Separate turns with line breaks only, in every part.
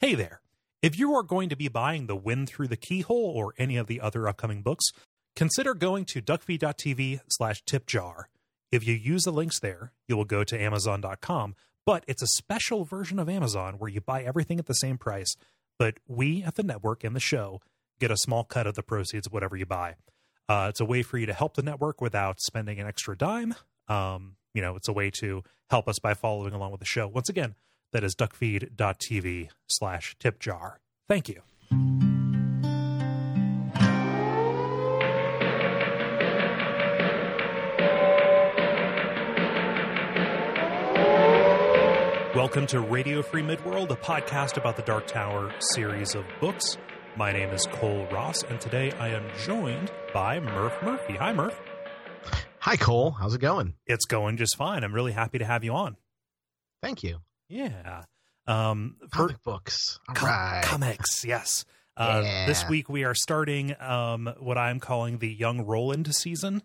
Hey there. If you are going to be buying The Wind Through the Keyhole or any of the other upcoming books, consider going to duckfeed.tv slash tipjar. If you use the links there, you will go to amazon.com, but it's a special version of Amazon where you buy everything at the same price, but we at the network and the show get a small cut of the proceeds of whatever you buy. Uh, it's a way for you to help the network without spending an extra dime. Um, you know, it's a way to help us by following along with the show. Once again, that is duckfeed.tv slash tipjar. Thank you. Welcome to Radio Free Midworld, a podcast about the Dark Tower series of books. My name is Cole Ross, and today I am joined by Murph Murphy. Hi, Murph.
Hi, Cole. How's it going?
It's going just fine. I'm really happy to have you on.
Thank you.
Yeah. Um,
Comic for, books.
Com-
right.
Comics, yes. Uh,
yeah.
This week we are starting um, what I'm calling the Young Roland season,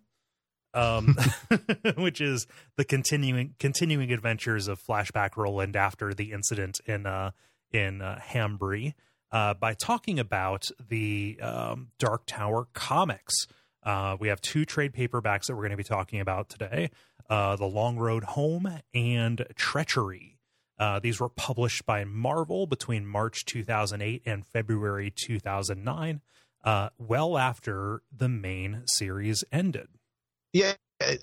um, which is the continuing continuing adventures of Flashback Roland after the incident in uh, in uh, Hambry uh, by talking about the um, Dark Tower comics. Uh, we have two trade paperbacks that we're going to be talking about today: uh, "The Long Road Home" and "Treachery." Uh, these were published by Marvel between March 2008 and February 2009, uh, well after the main series ended.
Yeah,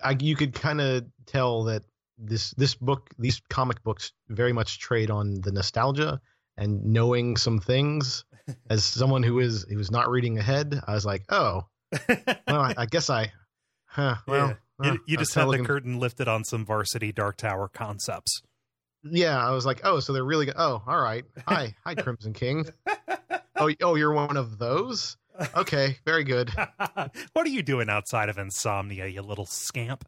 I, you could kind of tell that this this book, these comic books, very much trade on the nostalgia and knowing some things. As someone who is who was not reading ahead, I was like, oh, well, I, I guess I, huh, well,
yeah. you, you just had the curtain lifted on some varsity Dark Tower concepts
yeah, I was like, oh, so they're really good. Oh, all right. Hi, hi, Crimson King. Oh, oh, you're one of those. Okay, very good.
what are you doing outside of insomnia, you little scamp?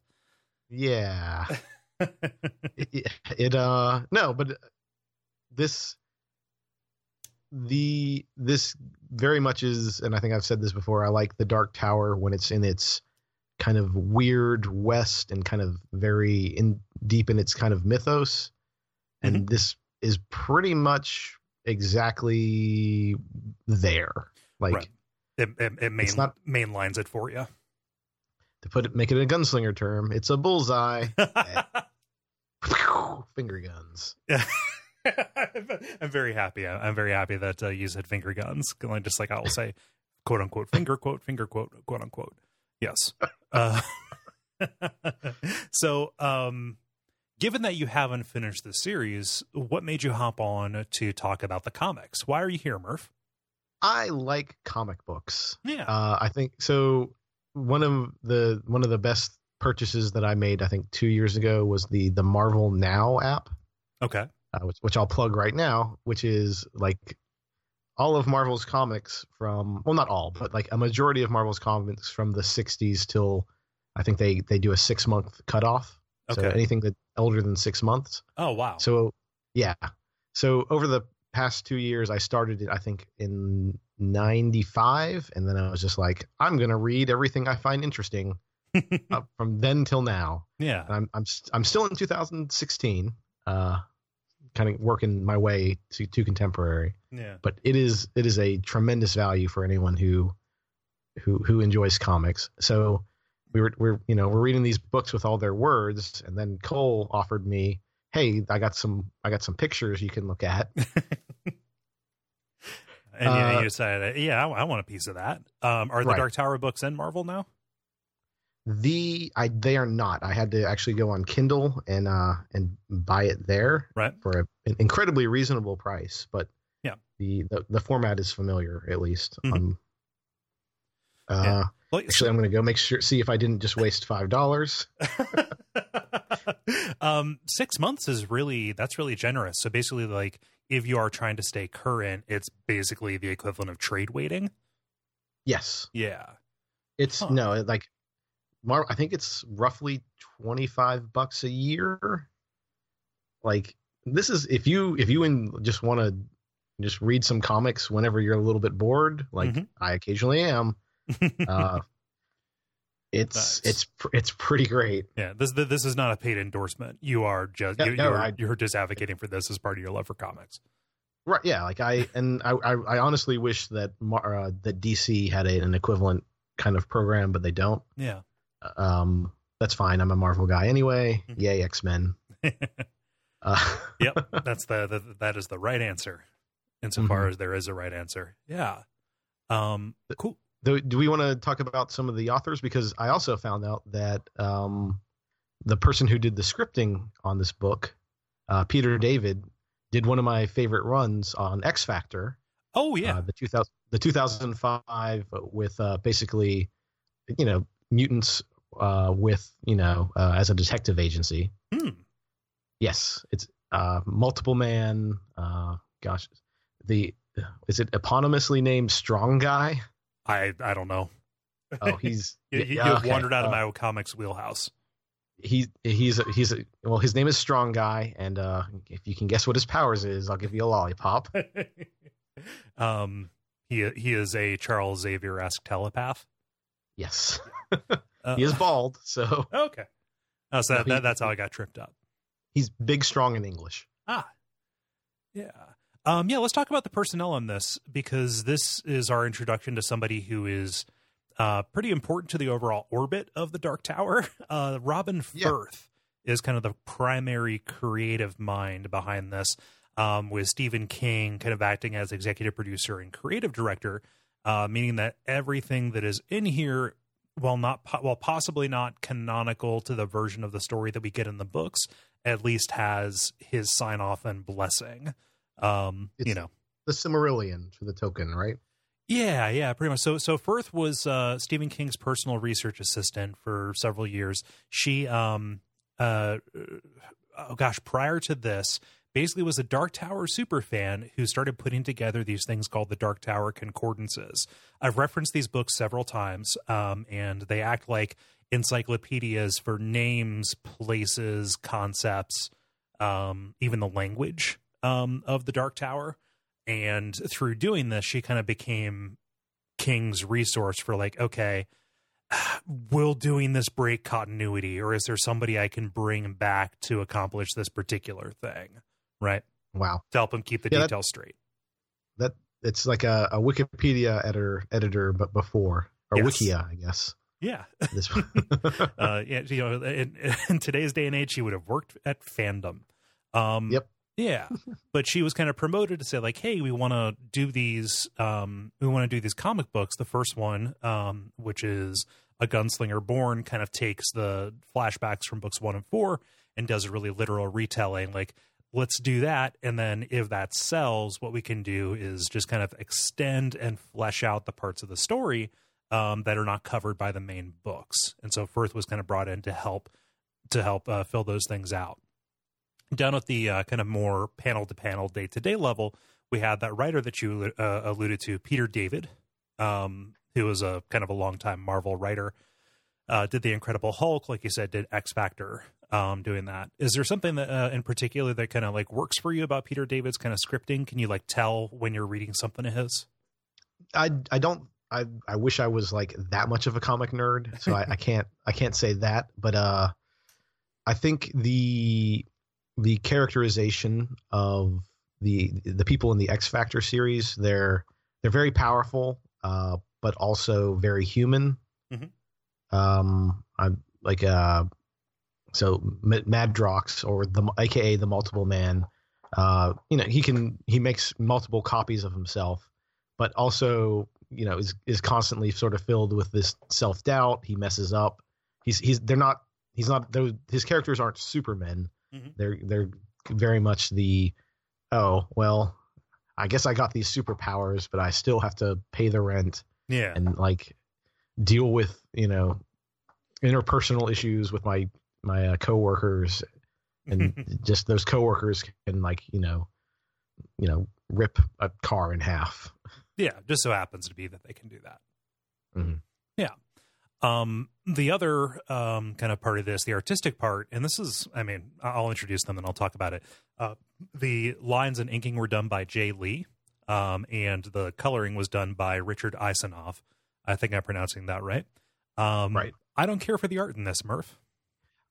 Yeah. it, it, uh no, but this the this very much is and I think I've said this before, I like the Dark Tower when it's in its kind of weird west and kind of very in deep in its kind of mythos and mm-hmm. this is pretty much exactly there. Like right.
it, it, it main, not, mainlines it for you.
To put it, make it a gunslinger term, it's a bullseye. finger guns.
Yeah. I'm very happy. I'm very happy that uh, you said finger guns. Just like I will say, quote unquote, finger quote, finger quote, quote unquote. Yes. Uh, so, um, given that you haven't finished the series, what made you hop on to talk about the comics? Why are you here, Murph?
I like comic books.
Yeah,
uh, I think so. One of the one of the best purchases that I made, I think, two years ago was the the Marvel Now app.
Okay,
uh, which, which I'll plug right now, which is like all of Marvel's comics from well, not all, but like a majority of Marvel's comics from the '60s till I think they they do a six month cutoff. Okay. So anything that older than six months.
Oh wow!
So yeah, so over the past two years, I started it I think in '95, and then I was just like, I'm gonna read everything I find interesting uh, from then till now.
Yeah,
I'm I'm I'm still in 2016. Uh, kind of working my way to, to contemporary.
Yeah.
But it is it is a tremendous value for anyone who who who enjoys comics. So we were we're you know we're reading these books with all their words, and then Cole offered me, "Hey, I got some I got some pictures you can look at."
and uh, you decided, yeah, I, I, want a piece of that. Um, are the right. Dark Tower books in Marvel now?
The I they are not. I had to actually go on Kindle and uh and buy it there
right
for a, an incredibly reasonable price. But
yeah,
the the, the format is familiar at least. Mm-hmm. Um, uh, yeah. Well, Actually, I'm going to go make sure see if I didn't just waste five dollars.
um, six months is really that's really generous. So basically, like if you are trying to stay current, it's basically the equivalent of trade waiting.
Yes.
Yeah.
It's huh. no like, Mar- I think it's roughly twenty five bucks a year. Like this is if you if you in, just want to just read some comics whenever you're a little bit bored, like mm-hmm. I occasionally am uh, it's nice. it's it's pretty great.
Yeah, this this is not a paid endorsement. You are just you, no, you're, you're just advocating for this as part of your love for comics.
Right. Yeah. Like I and I I, I honestly wish that uh, that DC had a, an equivalent kind of program, but they don't.
Yeah.
Um, that's fine. I'm a Marvel guy anyway.
Mhm.
Yay, X Men. Uh,
yep, that's the, the that is the right answer, insofar
Mhm.
as there is a right answer. Yeah. Um. Cool.
Do, do we want to talk about some of the authors? Because I also found out that um, the person who did the scripting on this book, uh, Peter David, did one of my favorite runs on X Factor.
Oh yeah.
uh, the 2000 the 2005 with uh, basically you know mutants uh, with you know uh, as a detective agency
Hmm.
yes it's uh, multiple man uh, gosh the is it eponymously named strong guy
I I don't know.
oh he's
you
yeah, okay.
wandered out of
Uh,
my comics wheelhouse.
he he's a, he's a, well his name is strong guy and uh, if you can guess what his powers is i'll give you a lollipop
um. He he is a Charles Xavier esque telepath.
yes
Uh,
he is bald so
okay. Oh, so that,
he-
that, that's how I got tripped up.
he's big strong in english
Ah, yeah. Um, yeah, let's talk about the personnel on this because this is our introduction to somebody who is uh, pretty important to the overall orbit of the Dark Tower. Uh, Robin
Yeah.
Furth is kind of the primary creative mind behind this, um, with Stephen King kind of acting as executive producer and creative director, uh, meaning that everything that is in here, while not po- while possibly not canonical to the version of the story that we get in the books, at least has his sign off and blessing. Um, you know,
the Silmarillion for the Tolkien right
yeah, yeah, pretty much. So, so Furth was uh, Stephen King's personal research assistant for several years. She, um, uh, oh gosh, prior to this, basically was a Dark Tower super fan who started putting together these things called the Dark Tower Concordances. I've referenced these books several times, um, and they act like encyclopedias for names, places, concepts, um, even the language um, of the Dark Tower. And through doing this, she kind of became King's resource for like, okay, will doing this break continuity, or is there somebody I can bring back to accomplish this particular thing? Right.
wow
To help him keep the
Yeah, that-
details straight.
that it's like a, a Wikipedia editor editor, but before or
Yes.
Wikia, I guess.
Yeah.
This
uh, yeah, you know, in, in today's day and age, she would have worked at fandom. Um,
Yep.
Yeah, but she was kind of promoted to say like, "Hey, we want to do these. Um, we want to do these comic books. The first one, um, which is a gunslinger born, kind of takes the flashbacks from books one and four and does a really literal retelling. Like, let's do that, and then if that sells, what we can do is just kind of extend and flesh out the parts of the story um, that are not covered by the main books. And so Furth was kind of brought in to help to help uh, fill those things out. Down at the uh, kind of more panel to panel, day to day level, we had that writer that you uh, alluded to, Peter David, um, who was a kind of a longtime Marvel writer. Uh, did the Incredible Hulk, like you said, did X Factor, um, doing that. Is there something that uh, in particular that kind of like works for you about Peter David's kind of scripting? Can you like tell when you're reading something of his?
I I don't I I wish I was like that much of a comic nerd, so I, I can't I can't say that. But uh, I think the the characterization of the the people in the X Factor series they're they're very powerful, uh, but also very human.
Mhm.
Um, I'm like uh, so M- Madrox or the AKA the Multiple Man. Uh, you know he can he makes multiple copies of himself but also you know is is constantly sort of filled with this self doubt. He messes up. He's he's they're not he's not those his characters aren't supermen.
Mhm.
They're they're very much the oh well I guess I got these superpowers, but I still have to pay the rent
Yeah,
and like deal with you know interpersonal issues with my my uh, coworkers and just those coworkers can like you know you know rip a car in half.
Yeah, just so happens to be that they can do that.
Mhm.
Yeah. Um, the other um, kind of part of this, the artistic part, and this is, I mean, I'll introduce them and I'll talk about it. Uh, the lines and inking were done by Jay Lee, um, and the coloring was done by Richard Isanove. I think I'm pronouncing that right. Um,
Right.
I don't care for the art in this, Murph.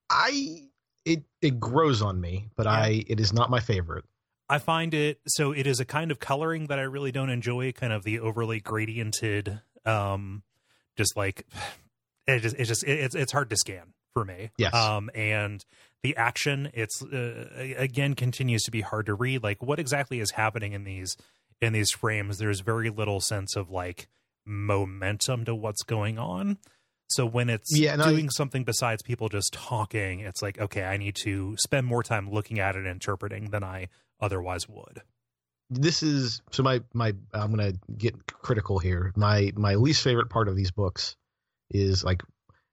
I it it grows on me, but
Yeah.
I it is not my favorite.
I find it so it is a kind of coloring that I really don't enjoy, kind of the overly gradiented, um, just like it just it's just it's it's hard to scan for me.
Yes.
Um, and the action, it's uh, again continues to be hard to read. Like what exactly is happening in these in these frames? There's very little sense of like momentum to what's going on. So when it's
Yeah, and I-
doing something besides people just talking, it's like okay, I need to spend more time looking at it and interpreting than I otherwise would.
this is so my my I'm gonna get critical here. My my least favorite part of these books is like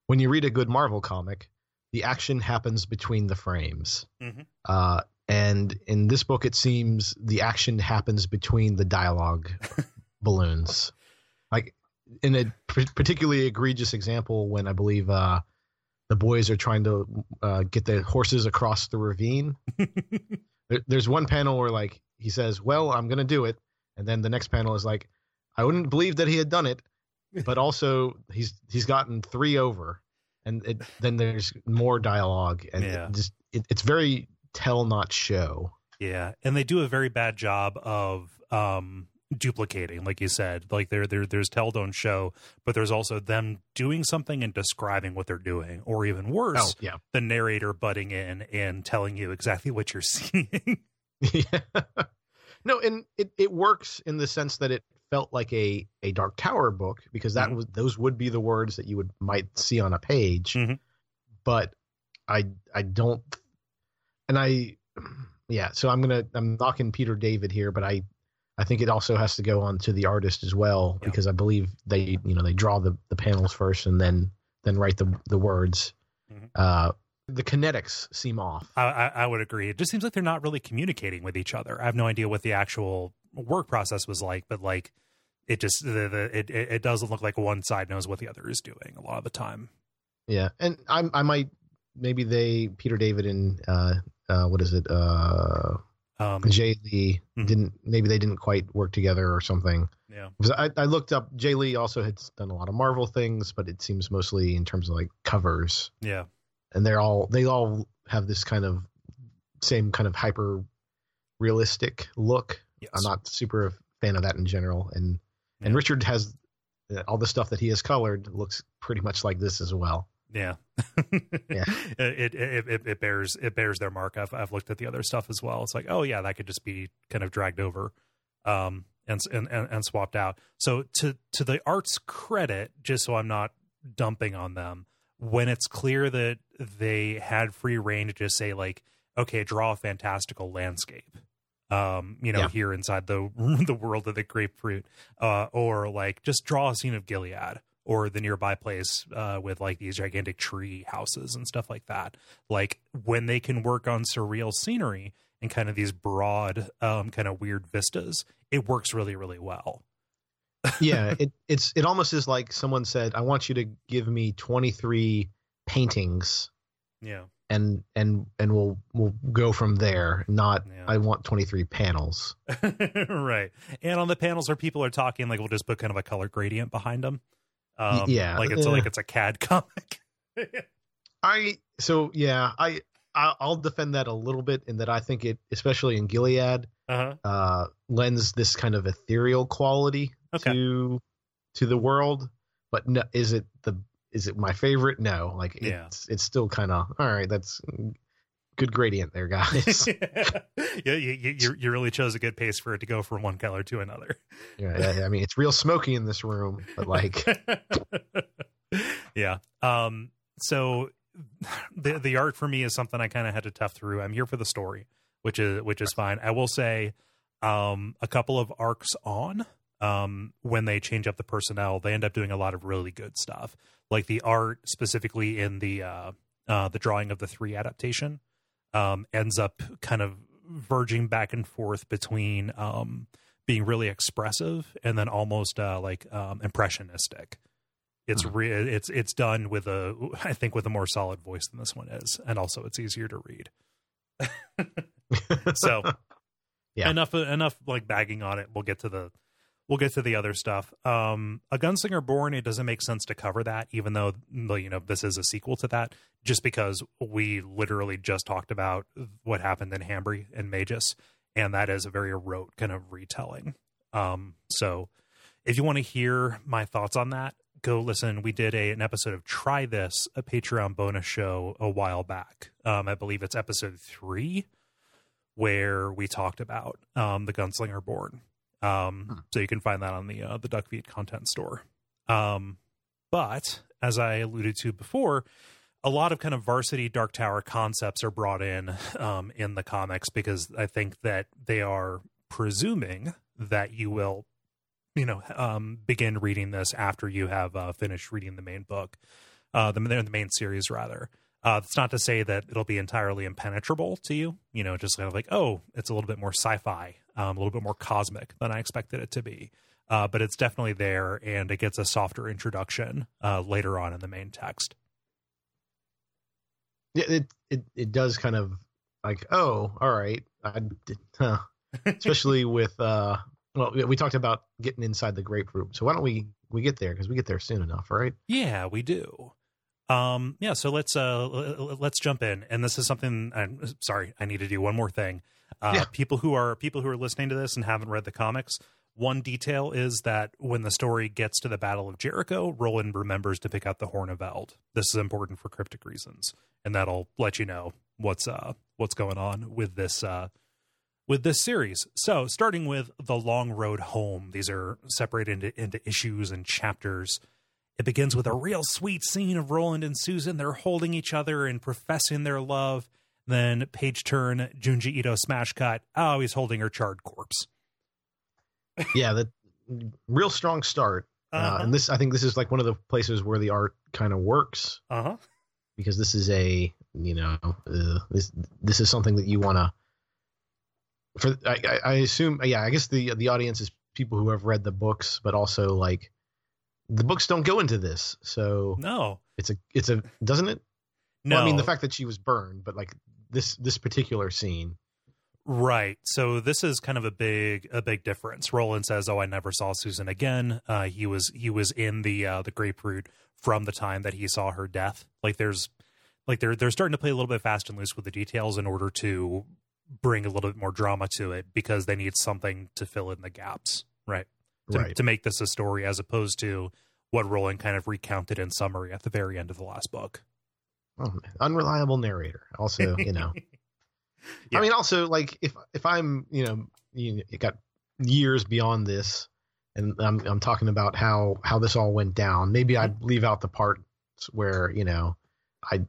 when you read a good Marvel comic, the action happens between the frames.
Mhm.
Uh, and in this book, it seems the action happens between the dialogue balloons. Like in a p- particularly egregious example, when I believe uh, the boys are trying to uh, get the horses across the ravine. there, there's one panel where like he says, "Well, I'm gonna do it," and then the next panel is like, "I wouldn't believe that he had done it," but also he's he's gotten three over, and it, then there's more dialogue, and
Yeah.
it just it, it's very tell not show.
Yeah, and they do a very bad job of um duplicating, like you said. Like there, there, there's tell don't show, but there's also them doing something and describing what they're doing, or even worse,
Oh yeah,
the narrator butting in and telling you exactly what you're seeing.
yeah. no, and it it works in the sense that it felt like a a Dark Tower book because that
Mhm.
was those would be the words that you would might see on a page,
Mhm.
but I I don't, and I yeah. So I'm gonna I'm knocking Peter David here, but I I think it also has to go on to the artist as well
Yeah.
because I believe they you know they draw the the panels first and then then write the the words.
Mhm.
Uh, the kinetics seem off.
I, I would agree. It just seems like they're not really communicating with each other. I have no idea what the actual work process was like, but like it just the, the it it doesn't look like one side knows what the other is doing a lot of the time.
Yeah, and I I might maybe they Peter David and uh uh what is it uh
Um,
Jay Lee
Mhm.
didn't maybe they didn't quite work together or something.
yeah,
Because I I looked up Jay Lee also had done a lot of Marvel things, but it seems mostly in terms of like covers,
yeah,
and they're all they all have this kind of same kind of hyper realistic look.
Yes.
I'm not super a fan of that in general, and and Richard has uh, all the stuff that he has colored looks pretty much like this as well.
Yeah.
Yeah.
It, it it it bears it bears their mark. I've I've looked at the other stuff as well. It's like, oh yeah, that could just be kind of dragged over um and and and, and swapped out. So to to the art's credit, just so I'm not dumping on them, when it's clear that they had free reign to just say like, okay, draw a fantastical landscape. Um, you know,
Yeah.
here inside the the world of the grapefruit, uh, or like just draw a scene of Gilead or the nearby place uh, with like these gigantic tree houses and stuff like that. Like when they can work on surreal scenery and kind of these broad, um, kind of weird vistas, it works really, really well.
yeah, it it's it almost is like someone said, "I want you to give me 23 paintings
Yeah,
and and and we'll we'll go from there." Not
Yeah.
I want 23 panels.
right. And on the panels where people are talking, like we'll just put kind of a color gradient behind them. Um,
yeah,
like it's like it's a CAD comic.
I so yeah, I I- I'll defend that a little bit in that I think it especially in Gilead
uh-huh.
uh lends this kind of ethereal quality
Okay.
to to the world, but no, is it the is it my favorite? No, like it's
Yeah.
it's still kind of all right. That's good gradient there, guys.
yeah, you, you you really chose a good pace for it to go from one color to another.
yeah, yeah, I mean, it's real smoky in this room, but like,
yeah. Um. So the the art for me is something I kind of had to tough through. I'm here for the story, which is which is fine. I will say, um, a couple of arcs on, um, when they change up the personnel, they end up doing a lot of really good stuff. Like the art specifically in the uh, uh the drawing of the three adaptation, um, ends up kind of verging back and forth between um being really expressive and then almost uh like um impressionistic it's
Hmm.
re- it's it's done with a i think with a more solid voice than this one is and also it's easier to read so
Yeah.
enough enough like bagging on it we'll get to the we'll get to the other stuff um a gunslinger born it doesn't make sense to cover that even though you know this is a sequel to that just because we literally just talked about what happened in Hambry and Mejis and that is a very rote kind of retelling. Um, so if you want to hear my thoughts on that, go listen. We did a an episode of Try This, a Patreon bonus show a while back. Um, I believe it's episode three, where we talked about um, the Gunslinger Born. Um, hmm. So you can find that on the uh, the Duck Feed content store. Um, but as I alluded to before, a lot of kind of varsity Dark Tower concepts are brought in um, in the comics because I think that they are presuming that you will you know um, begin reading this after you have uh, finished reading the main book, uh, the the main series rather. Uh, it's not to say that it'll be entirely impenetrable to you. You know, just kind of like, oh, it's a little bit more sci-fi, um, a little bit more cosmic than I expected it to be. Uh, but it's definitely there, and it gets a softer introduction uh, later on in the main text.
Yeah, it it it does kind of like, oh, all right, I did, huh. especially with uh, well, we talked about getting inside the grapefruit. So why don't we we get there because we get there soon enough, right?
Yeah, we do. Um, yeah, so let's uh let's jump in, and this is something. I'm sorry, I need to do one more thing. Uh, yeah. People who are people who are listening to this and haven't read the comics, one detail is that when the story gets to the Battle of Jericho, Roland remembers to pick out the Horn of Eld. This is important for cryptic reasons, and that'll let you know what's uh what's going on with this uh with this series. So, starting with The Long Road Home, these are separated into, into, issues and chapters. It begins with a real sweet scene of Roland and Susan. They're holding each other and professing their love. Then, page turn, Junji Ito smash cut. Oh, he's holding her charred corpse.
yeah, the real strong start. Uh, uh-huh. Uh, and this, I think, this is like one of the places where the art kind of works.
Uh huh.
Because this is a, you know, uh, this this is something that you want to for I, I assume yeah I guess the the audience is people who have read the books but also like the books don't go into this so
no
it's a it's a doesn't it no well, I mean the fact that she was burned but like this this particular scene
right so this is kind of a big a big difference Roland says oh I never saw Susan again uh he was he was in the uh the grapefruit from the time that he saw her death like there's like they're they're starting to play a little bit fast and loose with the details in order to bring a little bit more drama to it because they need something to fill in the gaps, right? To,
right.
to make this a story as opposed to what Roland kind of recounted in summary at the very end of the last book.
Oh, unreliable narrator. Also, you know, yeah. I mean, also like if if I'm you know you got years beyond this, and I'm I'm talking about how how this all went down. Maybe I'd mm-hmm. leave out the parts where you know I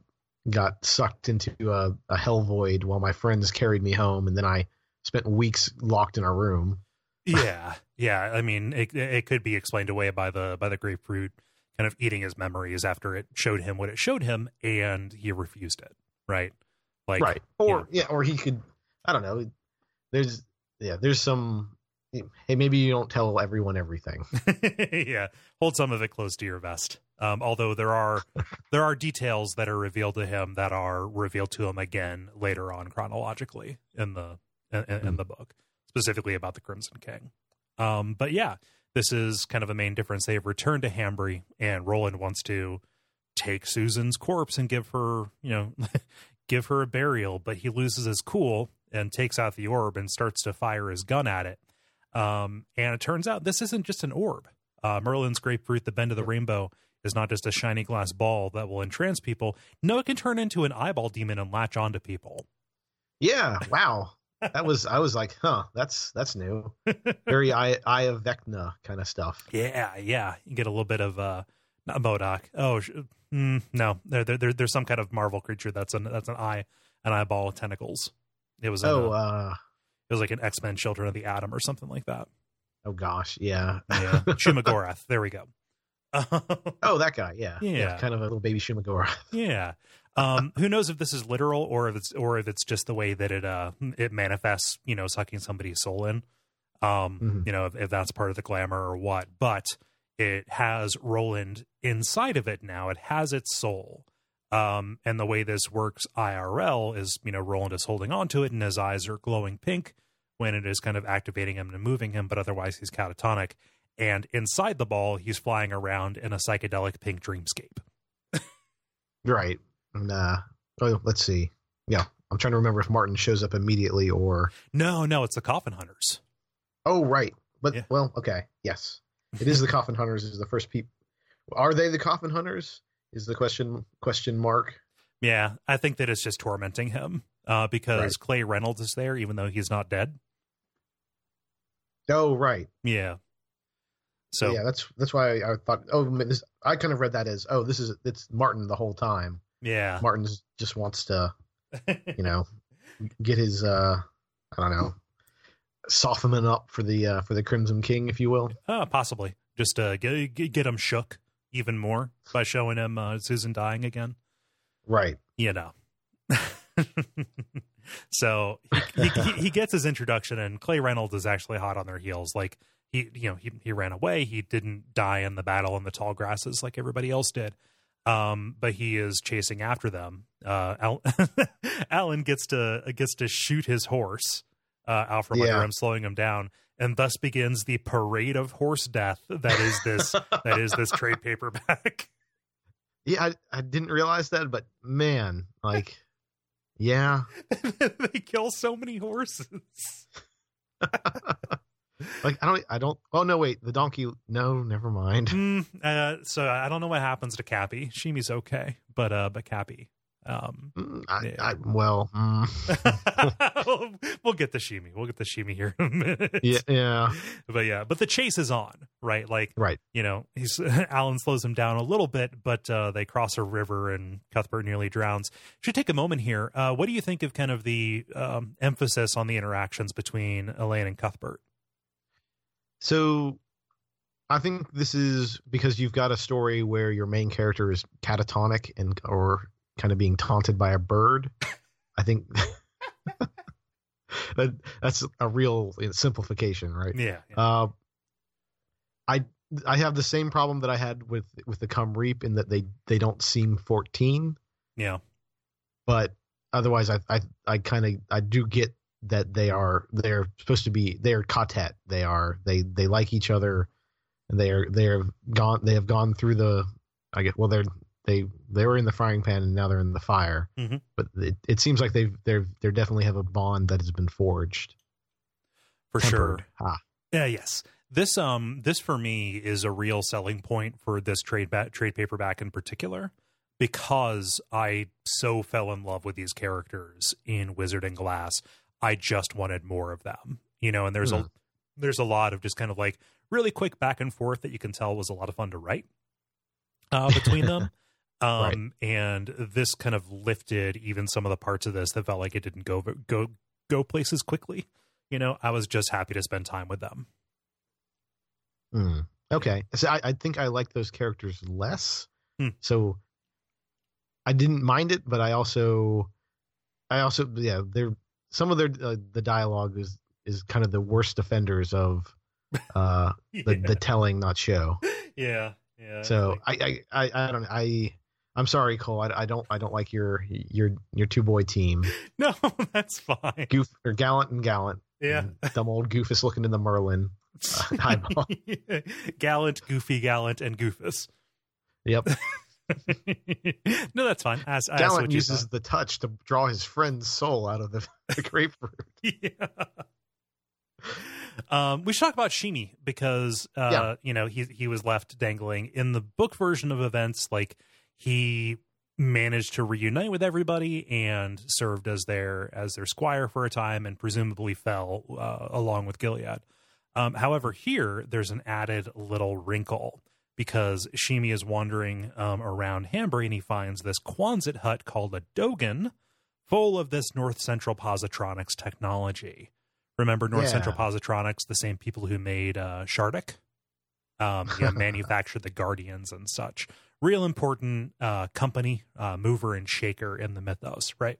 got sucked into a, a hell void while my friends carried me home, and then I spent weeks locked in a room.
yeah, yeah. I mean, it it could be explained away by the by the grapefruit kind of eating his memories after it showed him what it showed him, and he refused it. Right,
like right, or you know. yeah, or he could. I don't know. There's yeah, there's some hey, maybe you don't tell everyone everything.
yeah, hold some of it close to your vest. Um, although there are there are details that are revealed to him that are revealed to him again later on chronologically in the in, in mm. the book, specifically about the Crimson King. Um, but yeah, this is kind of a main difference. They've returned to Hambry, and Roland wants to take Susan's corpse and give her, you know, give her a burial, but he loses his cool and takes out the orb and starts to fire his gun at it um, and it turns out this isn't just an orb. Uh, Merlin's grapefruit, the bend of the rainbow, is not just a shiny glass ball that will entrance people. No, it can turn into an eyeball demon and latch onto people.
Yeah, wow. That was I was like, huh, that's that's new. Very eye eye of Vecna kind of stuff.
Yeah, yeah. You get a little bit of uh not MODOK. Oh mm, no, there, there, there's some kind of Marvel creature that's an that's an eye, an eyeball with tentacles. It was
oh, uh,
it was like an X Men Children of the Atom or something like that.
Oh gosh, yeah,
yeah. Shuma-Gorath. There we go.
oh, that guy. Yeah. yeah, yeah, kind of a little baby Shuma-Gorath.
yeah. Um, who knows if this is literal or if it's or if it's just the way that it uh it manifests. You know, sucking somebody's soul in. Um, mm-hmm. you know, if, if that's part of the glamour or what, but it has Roland inside of it now. It has its soul. Um, and the way this works IRL is, you know, Roland is holding on to it and his eyes are glowing pink when it is kind of activating him and moving him, but otherwise he's catatonic. And inside the ball, he's flying around in a psychedelic pink dreamscape.
right. Uh, oh, let's see. Yeah. I'm trying to remember if Martin shows up immediately or
No, no, it's the Coffin Hunters.
Oh, right. But
Yeah.
well, okay, yes, it is the Coffin Hunters. Is the first people? Are they the Coffin Hunters? Is the question question mark?
Yeah, I think that it's just tormenting him uh, because
Right.
Clay Reynolds is there, even though he's not dead.
Oh, right.
Yeah. So
yeah, that's that's why I, I thought. Oh, I kind of read that as oh, this is it's Martin the whole time.
Yeah,
Martin just wants to, you know, get his uh, I don't know, soften him up for the uh, for the Crimson King, if you will.
uh, possibly just uh, get get get him shook even more by showing him uh, Susan dying again.
Right.
You know. so he, he he gets his introduction, and Clay Reynolds is actually hot on their heels. Like he, you know, he he ran away. He didn't die in the battle in the tall grasses like everybody else did. Um, but he is chasing after them. Uh, Al- Alan gets to gets to shoot his horse uh, out from
Yeah.
under him, slowing him down, and thus begins the parade of horse death that is this that is this trade paperback.
Yeah, I, I didn't realize that, but man, like, yeah,
they kill so many horses.
Like I don't, I don't. Oh no, wait, the donkey. No, never mind.
Mm, uh, so I don't know what happens to Capi. Sheemie's okay, but uh, but Capi. Um,
Mm, I,
Yeah.
I, well, mm,
we'll get the Sheemie. We'll get the Sheemie here in a minute.
yeah, yeah,
but yeah, but the chase is on, right? Like,
right.
you know, he's Alan slows him down a little bit, but uh, they cross a river and Cuthbert nearly drowns. Should take a moment here. Uh, what do you think of kind of the um, emphasis on the interactions between Alain and Cuthbert?
So, I think this is because you've got a story where your main character is catatonic and or kind of being taunted by a bird. I think that that's a real simplification, right?
Yeah, yeah.
Uh, I I have the same problem that I had with with the Come Reap in that they they don't seem 14,
yeah.
but otherwise I I I kind of I do get that they are they're supposed to be they're quartet. They are they they like each other and they are they're gone they have gone through the I guess well they're they they were in the frying pan and now they're in the fire.
Mhm.
But it, it seems like they've they're they definitely have a bond that has been forged.
For sure.
Ah,
Yeah, yes. This um this for me is a real selling point for this trade ba- trade paperback in particular because I so fell in love with these characters in Wizard and Glass. I just wanted more of them. You know, and there's
Hmm.
a there's a lot of just kind of like really quick back and forth that you can tell was a lot of fun to write uh between them. Um and this kind of lifted even some of the parts of this that felt like it didn't go go go places quickly. You know, I was just happy to spend time with them.
Hmm. Okay. So I, I think I like those characters less.
Hmm.
So I didn't mind it, but I also, I also, yeah, they're some of their uh, the dialogue is is kind of the worst offenders of uh the, the telling, not show.
yeah, yeah.
So I, I, I, I don't, I, I'm sorry, Cole. I, I don't, I don't like your your your two boy team,
no, that's fine.
Goof or Gallant and Gallant.
Yeah.
and dumb old Goofus looking in the Merlin. eyeball.
gallant, goofy, gallant, and goofus.
Yep.
no, that's fine. Ask, ask
Gallant uses the touch to draw his friend's soul out of the, the grapefruit.
yeah. Um, we should talk about Sheemie because uh,
Yeah.
you know he he was left dangling in the book version of events. Like he managed to reunite with everybody and served as their as their squire for a time, and presumably fell uh, along with Gilead. Um, however, here there's an added little wrinkle because Sheemie is wandering um, around Hambry and he finds this Quonset hut called a Dogan, full of this North Central Positronics technology. Remember North
Yeah.
Central Positronics, the same people who made uh, Shardik, um, you know, manufactured the Guardians and such. Real important uh, company, uh, mover and shaker in the mythos, right?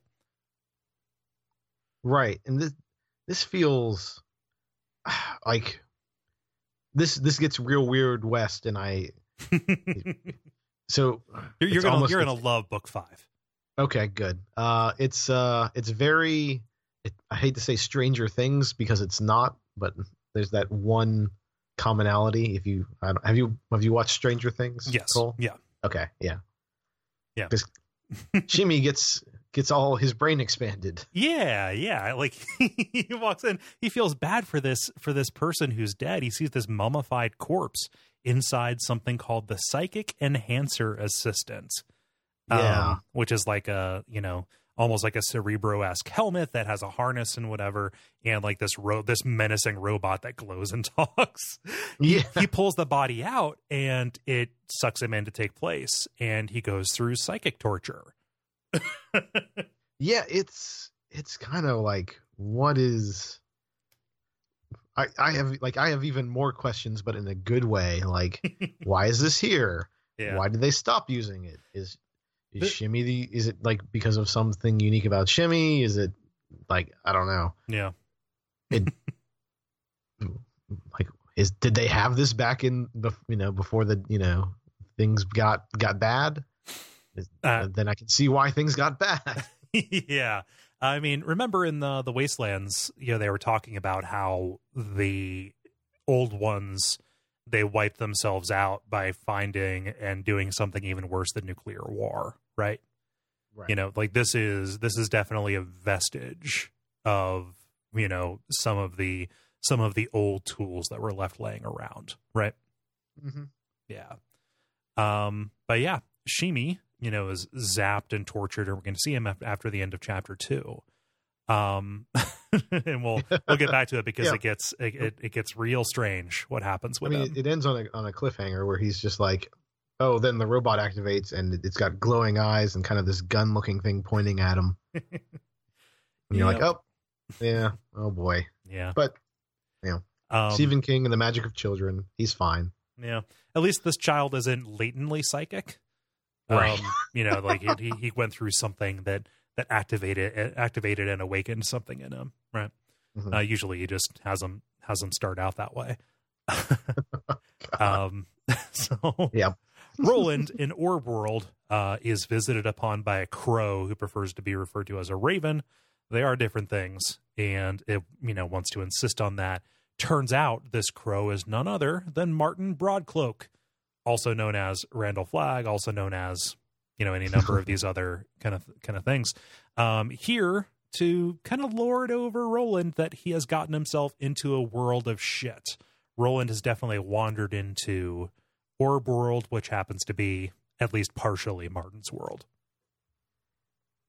Right. And this this feels like this this gets real weird west and I so
you're you're gonna you're gonna love book five.
okay, good. Uh it's uh it's very it, I hate to say Stranger Things because it's not, but there's that one commonality if you I don't, have you have you watched Stranger Things?
Yes,
Cole?
yeah,
Okay, yeah.
Yeah.
Because Sheemie gets gets all his brain expanded.
Yeah, yeah. Like he walks in, he feels bad for this for this person who's dead. He sees this mummified corpse inside something called the psychic enhancer assistant.
Yeah.
Um, which is like a, you know, almost like a cerebro-esque helmet that has a harness and whatever and like this ro- this menacing robot that glows and talks
Yeah.
he pulls the body out and it sucks him in to take place and he goes through psychic torture
yeah, it's it's kind of like what is I I have like I have even more questions but in a good way like why is this here?
yeah
Why did they stop using it? Is is
The-
Sheemie the is it like because of something unique about Sheemie? Is it like I don't know.
yeah It
Like is did they have this back in the you know before the you know things got got bad?
Uh,
then I can see why things got bad.
yeah i mean remember in the the wastelands you know they were talking about how the old ones they wiped themselves out by finding and doing something even worse than nuclear war right
right.
you know like this is this is definitely a vestige of you know some of the some of the old tools that were left laying around right
Mm-hmm.
yeah um but yeah sheemie you know is zapped and tortured and we're going to see him after the end of chapter two um and we'll we'll get back to it because
Yeah.
it gets it, it, it gets real strange what happens
I
with
mean,
him
it, it ends on a on a cliffhanger where he's just like, "Oh, then the robot activates and it- it's got glowing eyes and kind of this gun-looking thing pointing at him." And you're like, "Oh, yeah, oh boy."
yeah
But you know,
um,
Stephen King and the Magic of Children, he's fine.
Yeah. At least this child isn't latently psychic.
Right.
Um, you know, like he he went through something that that activated activated and awakened something in him. Right.
Mhm.
Uh, usually he just has them has them start out that way. um. So
Yep.
Roland in Orb World uh, is visited upon by a crow who prefers to be referred to as a raven. They are different things, and it you know wants to insist on that. Turns out this crow is none other than Martin Broadcloak, also known as Randall Flagg, also known as you know any number of these other kind of kind of things. Um, here to kind of lord over Roland that he has gotten himself into a world of shit. Roland has definitely wandered into Orb World, which happens to be at least partially Martin's world.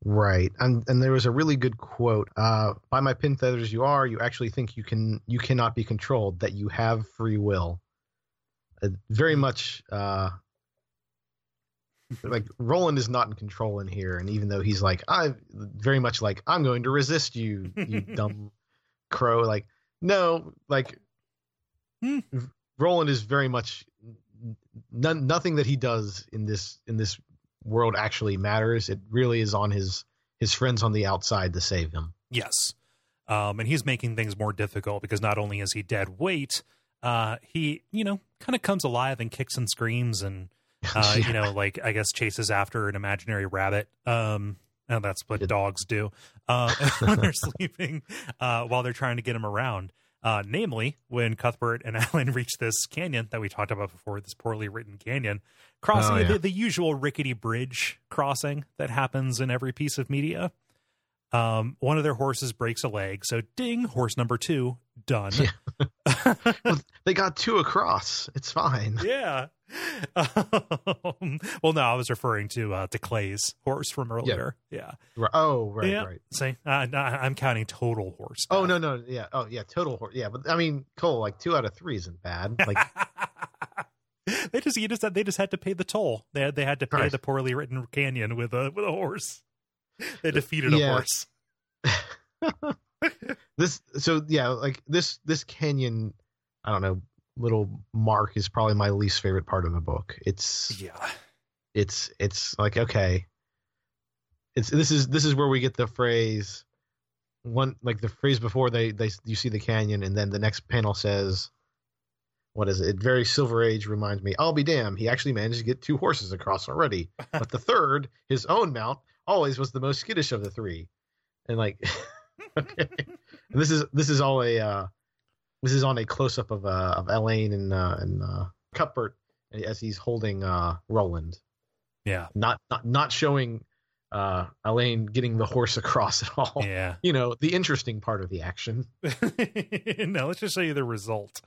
Right. And and there was a really good quote. Uh, by my pin feathers you are, you actually think you can you cannot be controlled, that you have free will. Uh, very much uh like Roland is not in control in here, and even though he's like, I very much like, I'm going to resist you, you dumb crow. Like, no, like
Hmm.
Roland is very much none, nothing that he does in this in this world actually matters. It really is on his his friends on the outside to save him.
Yes. Um, and he's making things more difficult because not only is he dead weight, uh, he, you know, kind of comes alive and kicks and screams and, uh, you know, like I guess chases after an imaginary rabbit. Um, and that's what dogs do uh, when they're sleeping uh, while they're trying to get him around. Uh, namely, when Cuthbert and Alan reach this canyon that we talked about before, this poorly written canyon, crossing
Oh, yeah.
the, the usual rickety bridge crossing that happens in every piece of media. Um, one of their horses breaks a leg, so ding, horse number two, done.
Well, they got two across. It's fine.
yeah. Um, well, no, I was referring to uh, to Clay's horse from earlier. Yeah.
Right. Oh, right,
yeah.
right.
See, uh, no, I'm counting total horse.
Oh no, no, yeah. Oh yeah, total horse. Yeah, but I mean, Cole, like two out of three isn't bad. Like,
they just you just they just had to pay the toll. They had, they had to pay
Right.
the poorly written canyon with a with a horse. They defeated a
Yeah.
horse.
this. So yeah, like this this canyon. I don't know. Little mark is probably my least favorite part of the book. It's
Yeah.
it's it's like okay. It's this is this is where we get the phrase one like the phrase before they they you see the canyon and then the next panel says what is it very silver age reminds me i'll be damned he actually managed to get two horses across already but the third his own mount always was the most skittish of the three and like okay and this is this is all a uh this is on a close up of uh of alain and uh and uh cuthbert as he's holding uh roland
Yeah.
not not not showing uh Alain getting the horse across at all.
Yeah.
You know, the interesting part of the action.
no, let's just show you the result.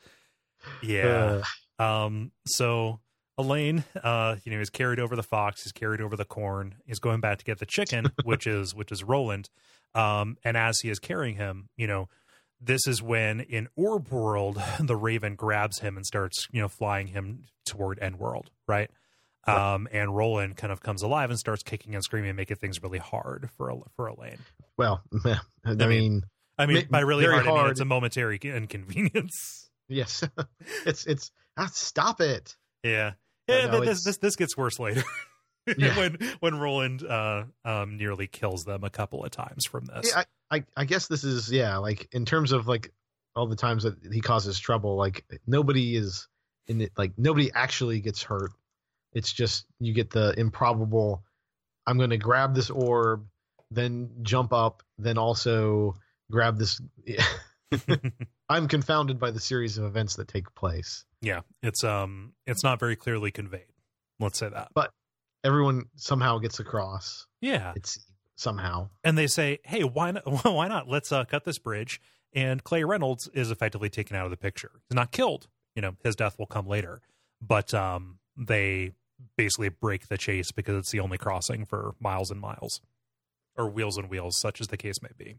Yeah.
Uh,
Um, so Alain, uh, you know, is carried over the fox, is carried over the corn, is going back to get the chicken, which is which is Roland. Um, and as he is carrying him, you know, this is when in Orb World the Raven grabs him and starts, you know, flying him toward End World, right?
Right.
Um, and Roland kind of comes alive and starts kicking and screaming, and making things really hard for for Alain.
well, I
mean,
mean,
I mean, by really
very
hard, I mean it's a momentary inconvenience.
yes. it's it's ah, stop it.
Yeah.
Yeah,
Yeah,
no,
this, this this gets worse later.
Yeah.
when when Roland uh um nearly kills them a couple of times from this.
Yeah, I, I I guess this is yeah, like in terms of like all the times that he causes trouble, like nobody is in it like nobody actually gets hurt. It's just you get the improbable I'm gonna grab this orb, then jump up, then also grab this I'm confounded by the series of events that take place.
Yeah, it's um it's not very clearly conveyed. Let's say that.
But everyone somehow gets across.
Yeah.
It's somehow.
And they say, "Hey, why not why not let's uh cut this bridge." And Clay Reynolds is effectively taken out of the picture. He's not killed. You know, his death will come later. But um they basically break the chase because it's the only crossing for miles and miles or wheels and wheels such as the case may be.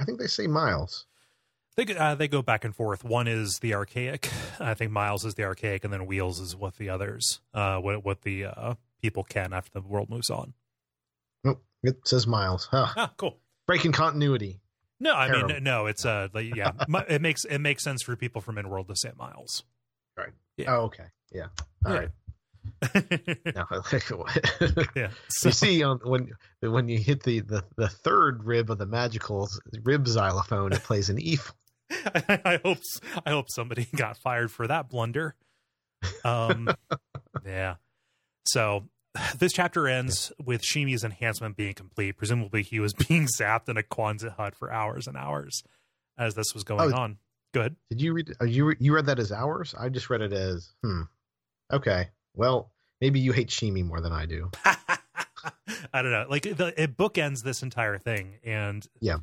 I think they say miles.
They go- uh, they go back and forth. One is the archaic. I think Miles is the archaic, and then Wheels is what the others, uh, what what the uh, people can after the world moves on.
Nope. It says miles. Huh.
Ah, cool.
Breaking continuity.
No, I
Terrible.
mean no. It's uh, like, yeah, it makes it makes sense for people from in world to say Miles. Right. Yeah.
Oh, okay. Yeah. All
Yeah.
right. Now,
yeah. So,
you see on when when you hit the, the the third rib of the magical rib xylophone, it plays an E.
I, hope I hope somebody got fired for that blunder. Um, yeah. So this chapter ends with Sheemie's enhancement being complete. Presumably, he was being zapped in a Quonset hut for hours and hours as this was going
Oh.
on. Good.
Did you read? You you read that as hours? I just read it as hmm. Okay. Well, maybe you hate Sheemie more than I do.
I don't know. Like the, it bookends this entire thing, and
Yeah.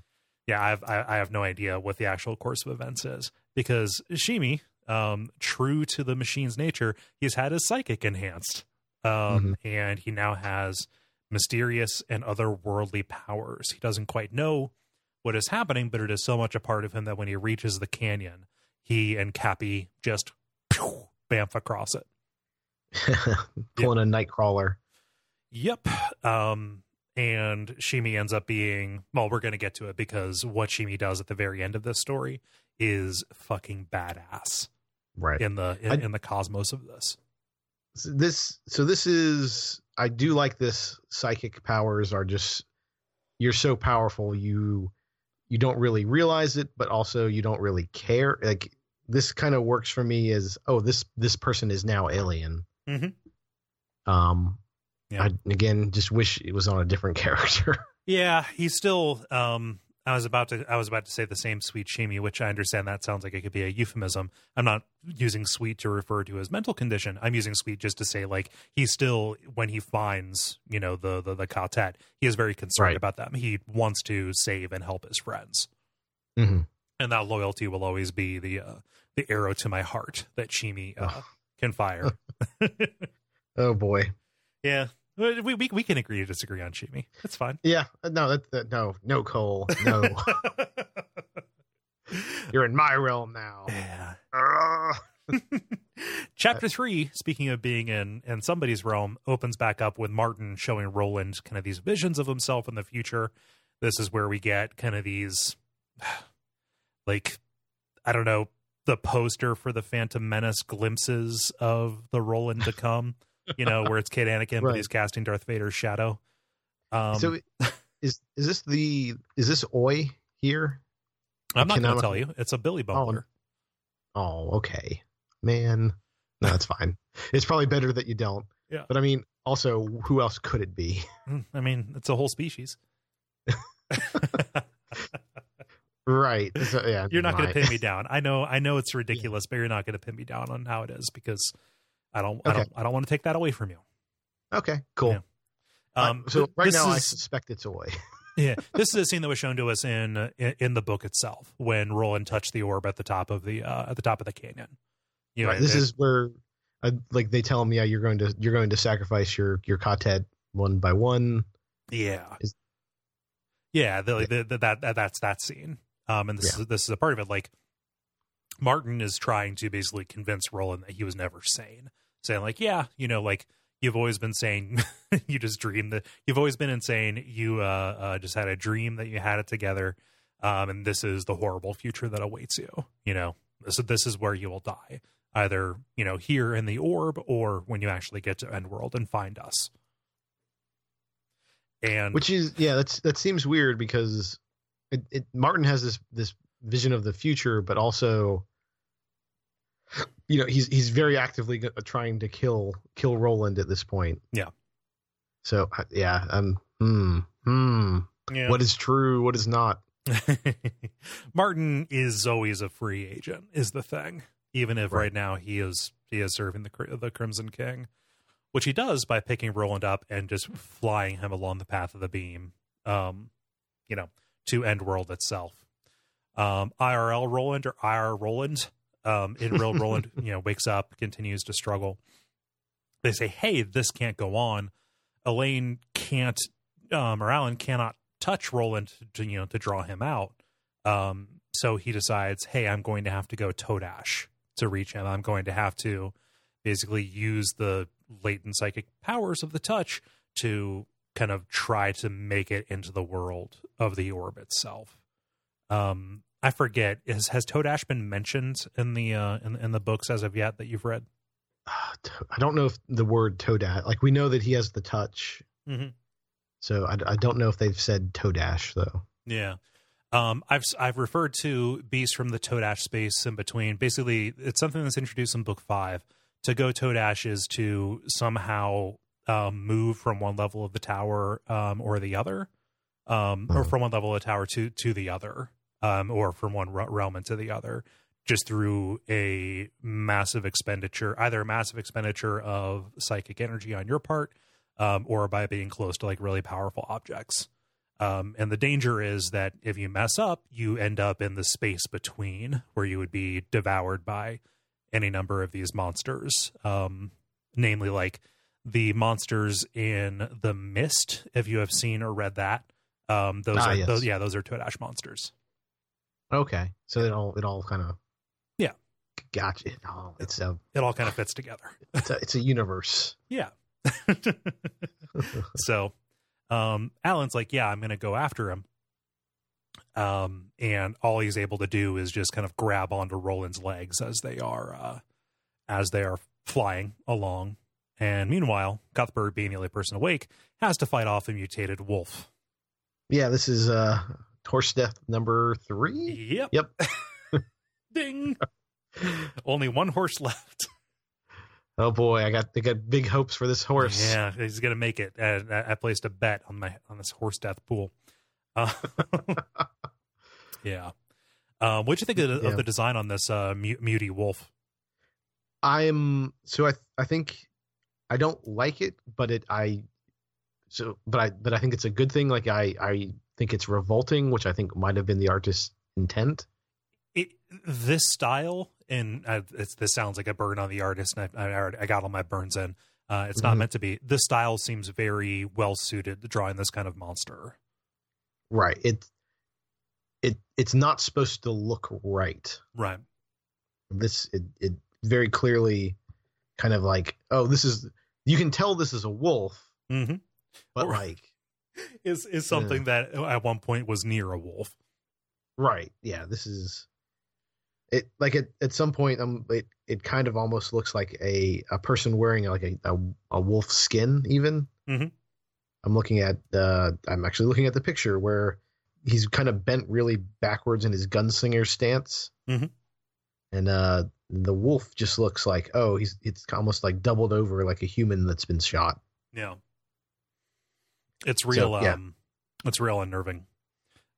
Yeah, I have I, I have no idea what the actual course of events is because Sheemie, um, true to the machine's nature, he's had his psychic enhanced, um, and he now has mysterious and otherworldly powers. He doesn't quite know what is happening, but it is so much a part of him that when he reaches the canyon, he and Capi just pew, bamf across it.
Pulling a nightcrawler.
Yep. Um, and Sheemie ends up being well, we're gonna get to it because what Sheemie does at the very end of this story is fucking badass
Right.
in the in,
I-
in the cosmos of this.
So this so this is I do like this psychic powers are just you're so powerful you you don't really realize it but also you don't really care like this kind of works for me as oh this this person is now alien
Mhm.
um
Yeah.
I again just wish it was on a different character
Yeah, he's still um I was about to I was about to say the same sweet Sheemie, which I understand that sounds like it could be a euphemism. I'm not using sweet to refer to his mental condition. I'm using sweet just to say like he's still when he finds, you know, the the, the quartet, he is very concerned
Right.
about them. He wants to save and help his friends.
hmm
and that loyalty will always be the uh, the arrow to my heart that Sheemie uh, can fire.
oh boy
yeah, we, we we can agree to disagree on Sheemie. That's fine.
yeah no that, that no no Cole no you're in my realm now
yeah. Chapter three, speaking of being in in somebody's realm, opens back up with Martin showing Roland kind of these visions of himself in the future. This is where we get kind of these, like, I don't know, the poster for the Phantom Menace glimpses of the Roland to come. You know, where it's Kid Anakin, but he's casting Darth Vader's shadow. Um,
so is is this the is this Oi here?
I'm not going to tell you. It's a Billy Bumbler.
Oh, okay, man. No, that's fine. It's probably better that you don't.
Yeah.
But I mean, also, who else could it be?
Mm, I mean, it's a whole species.
Right. So, yeah.
you're not going to pin me down. I know, I know it's ridiculous, but you're not going to pin me down on how it is because I don't, I don't, I don't want to take that away from you.
Okay. Cool.
Yeah. Um,
so right now, I suspect it's Oi.
yeah, this is a scene that was shown to us in in, in the book itself when Roland touched the orb at the top of the uh, at the top of the canyon. You know,
right. This
it-
is where, uh, like, they tell him, yeah, you're going to you're going to sacrifice your your ka-tet one by one.
yeah,
is-
yeah, the, the, the, that, that that's that scene. Um, and this is this is a part of it. Like Martin is trying to basically convince Roland that he was never sane, saying like, yeah, you know, like you've always been saying you just dreamed that you've always been insane. You uh, uh, just had a dream that you had it together, um, and this is the horrible future that awaits you. You know, so this is where you will die, either you know here in the orb or when you actually get to End World and find us. And
Which is yeah, that's that seems weird because it, it Martin has this this vision of the future, but also you know he's he's very actively trying to kill kill Roland at this point.
Yeah.
So yeah, um, hmm, hmm.
yeah.
What is true? What is not?
Martin is always a free agent, is the thing. Even if right,
Right.
now he is he is serving the the Crimson King, which he does by picking Roland up and just flying him along the path of the beam, um, you know, to End World itself. Um, IRL Roland or IR Roland, um, in real Roland, you know, wakes up, continues to struggle. They say, "Hey, this can't go on." Alain can't, um, or Alain cannot touch Roland to you know to draw him out. Um, so he decides, hey, I'm going to have to go Todash to reach him. I'm going to have to basically use the latent psychic powers of the touch to kind of try to make it into the world of the orb itself. Um, I forget has has Todash been mentioned in the uh, in, in the books as of yet that you've read?
I don't know if the word Todash. Like we know that he has the touch,
Mhm.
so I, I don't know if they've said Todash though.
Yeah. Um, I've I've referred to Beast from the Todash space in between. Basically, it's something that's introduced in book five. To go Todash is to somehow um, move from one level of the tower um, or the other, um, or
Oh.
from one level of the tower to to the other, um, or from one realm into the other, just through a massive expenditure, either a massive expenditure of psychic energy on your part, um, or by being close to like really powerful objects. Um, and the danger is that if you mess up, you end up in the space between where you would be devoured by any number of these monsters. Um, namely, like the monsters in the Mist. If you have seen or read that, um, those
Ah,
are
yes.
those, yeah, those are Todash monsters.
Okay, so it all it all kind of
Yeah.
gotcha. It all it's a
It all kind of fits together.
it's a it's a universe.
Yeah. so um Alain's like, yeah, I'm gonna go after him. Um and all he's able to do is just kind of grab onto Roland's legs as they are uh as they are flying along. And meanwhile, Cuthbert, being the only person awake, has to fight off a mutated wolf.
Yeah, this is uh horse death number three.
Yep.
Yep.
Ding. Only one horse left.
Oh boy, I got I got big hopes for this horse.
Yeah, he's gonna make it. I, I placed a bet on my on this horse death pool. Uh, yeah. Uh, what'd you think of,
Yeah.
of the design on this uh, mu- muty wolf?
I'm so I I think I don't like it, but it I so but I but I think it's a good thing. Like I I think it's revolting, which I think might have been the artist's intent.
It, this style, and uh, it's, this sounds like a burn on the artist, and I, I, already- I got all my burns in. Uh, it's not
Mhm.
meant to be. This style seems very well suited to drawing this kind of monster.
Right. It it it's not supposed to look right.
Right.
This it it very clearly kind of like oh this is you can tell this is a wolf,
Mm-hmm.
but
Or-
like
Is is something that at one point was near a wolf.
right yeah this is it like at, at some point um it, it kind of almost looks like a a person wearing like a a, a wolf skin even
Mhm.
i'm looking at uh i'm actually looking at the picture where he's kind of bent really backwards in his gunslinger stance
Mhm.
and uh the wolf just looks like oh he's it's almost like doubled over like a human that's been shot
Yeah. It's real.
yeah.
um It's real unnerving.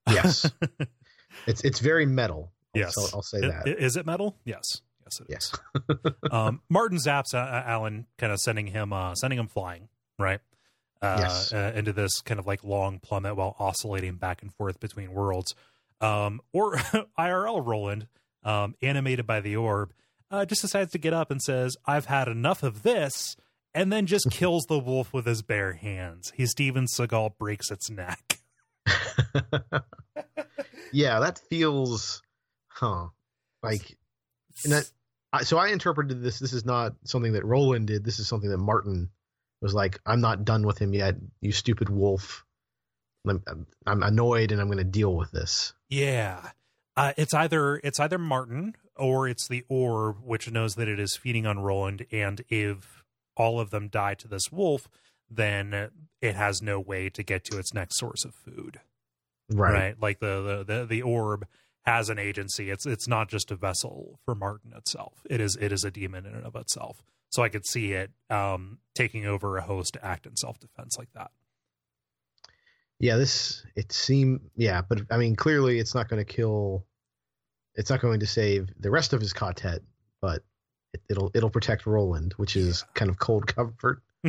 yes it's it's very metal I'll-
Yes.
so i'll say
I-
that
Is it metal? Yes. Yes, it is.
yes
um, Martin zaps uh, Alain, kind of sending him uh, sending him flying, right? uh,
Yes.
uh, into this kind of like long plummet while oscillating back and forth between worlds. Um, or IRL Roland, um, animated by the orb, uh, just decides to get up and says, I've had enough of this, and then just kills the wolf with his bare hands. He Steven Seagal breaks its neck.
yeah, that feels, huh? Like, and that, I, so I interpreted this. This is not something that Roland did. This is something that Martin was like, "I'm not done with him yet, you stupid wolf. I'm, I'm annoyed, and I'm going to deal with this."
Yeah. Uh, it's either it's either Martin or it's the orb, which knows that it is feeding on Roland, and if all of them die to this wolf, then it has no way to get to its next source of food.
Right.
Like the, the the the orb has an agency. It's it's not just a vessel for Martin itself. It is it is a demon in and of itself. So I could see it um, taking over a host to act in self defense like that.
Yeah, this it seemed yeah, but I mean clearly it's not going to kill. It's not going to save the rest of his quartet, but it, it'll it'll protect Roland, which is kind of cold comfort.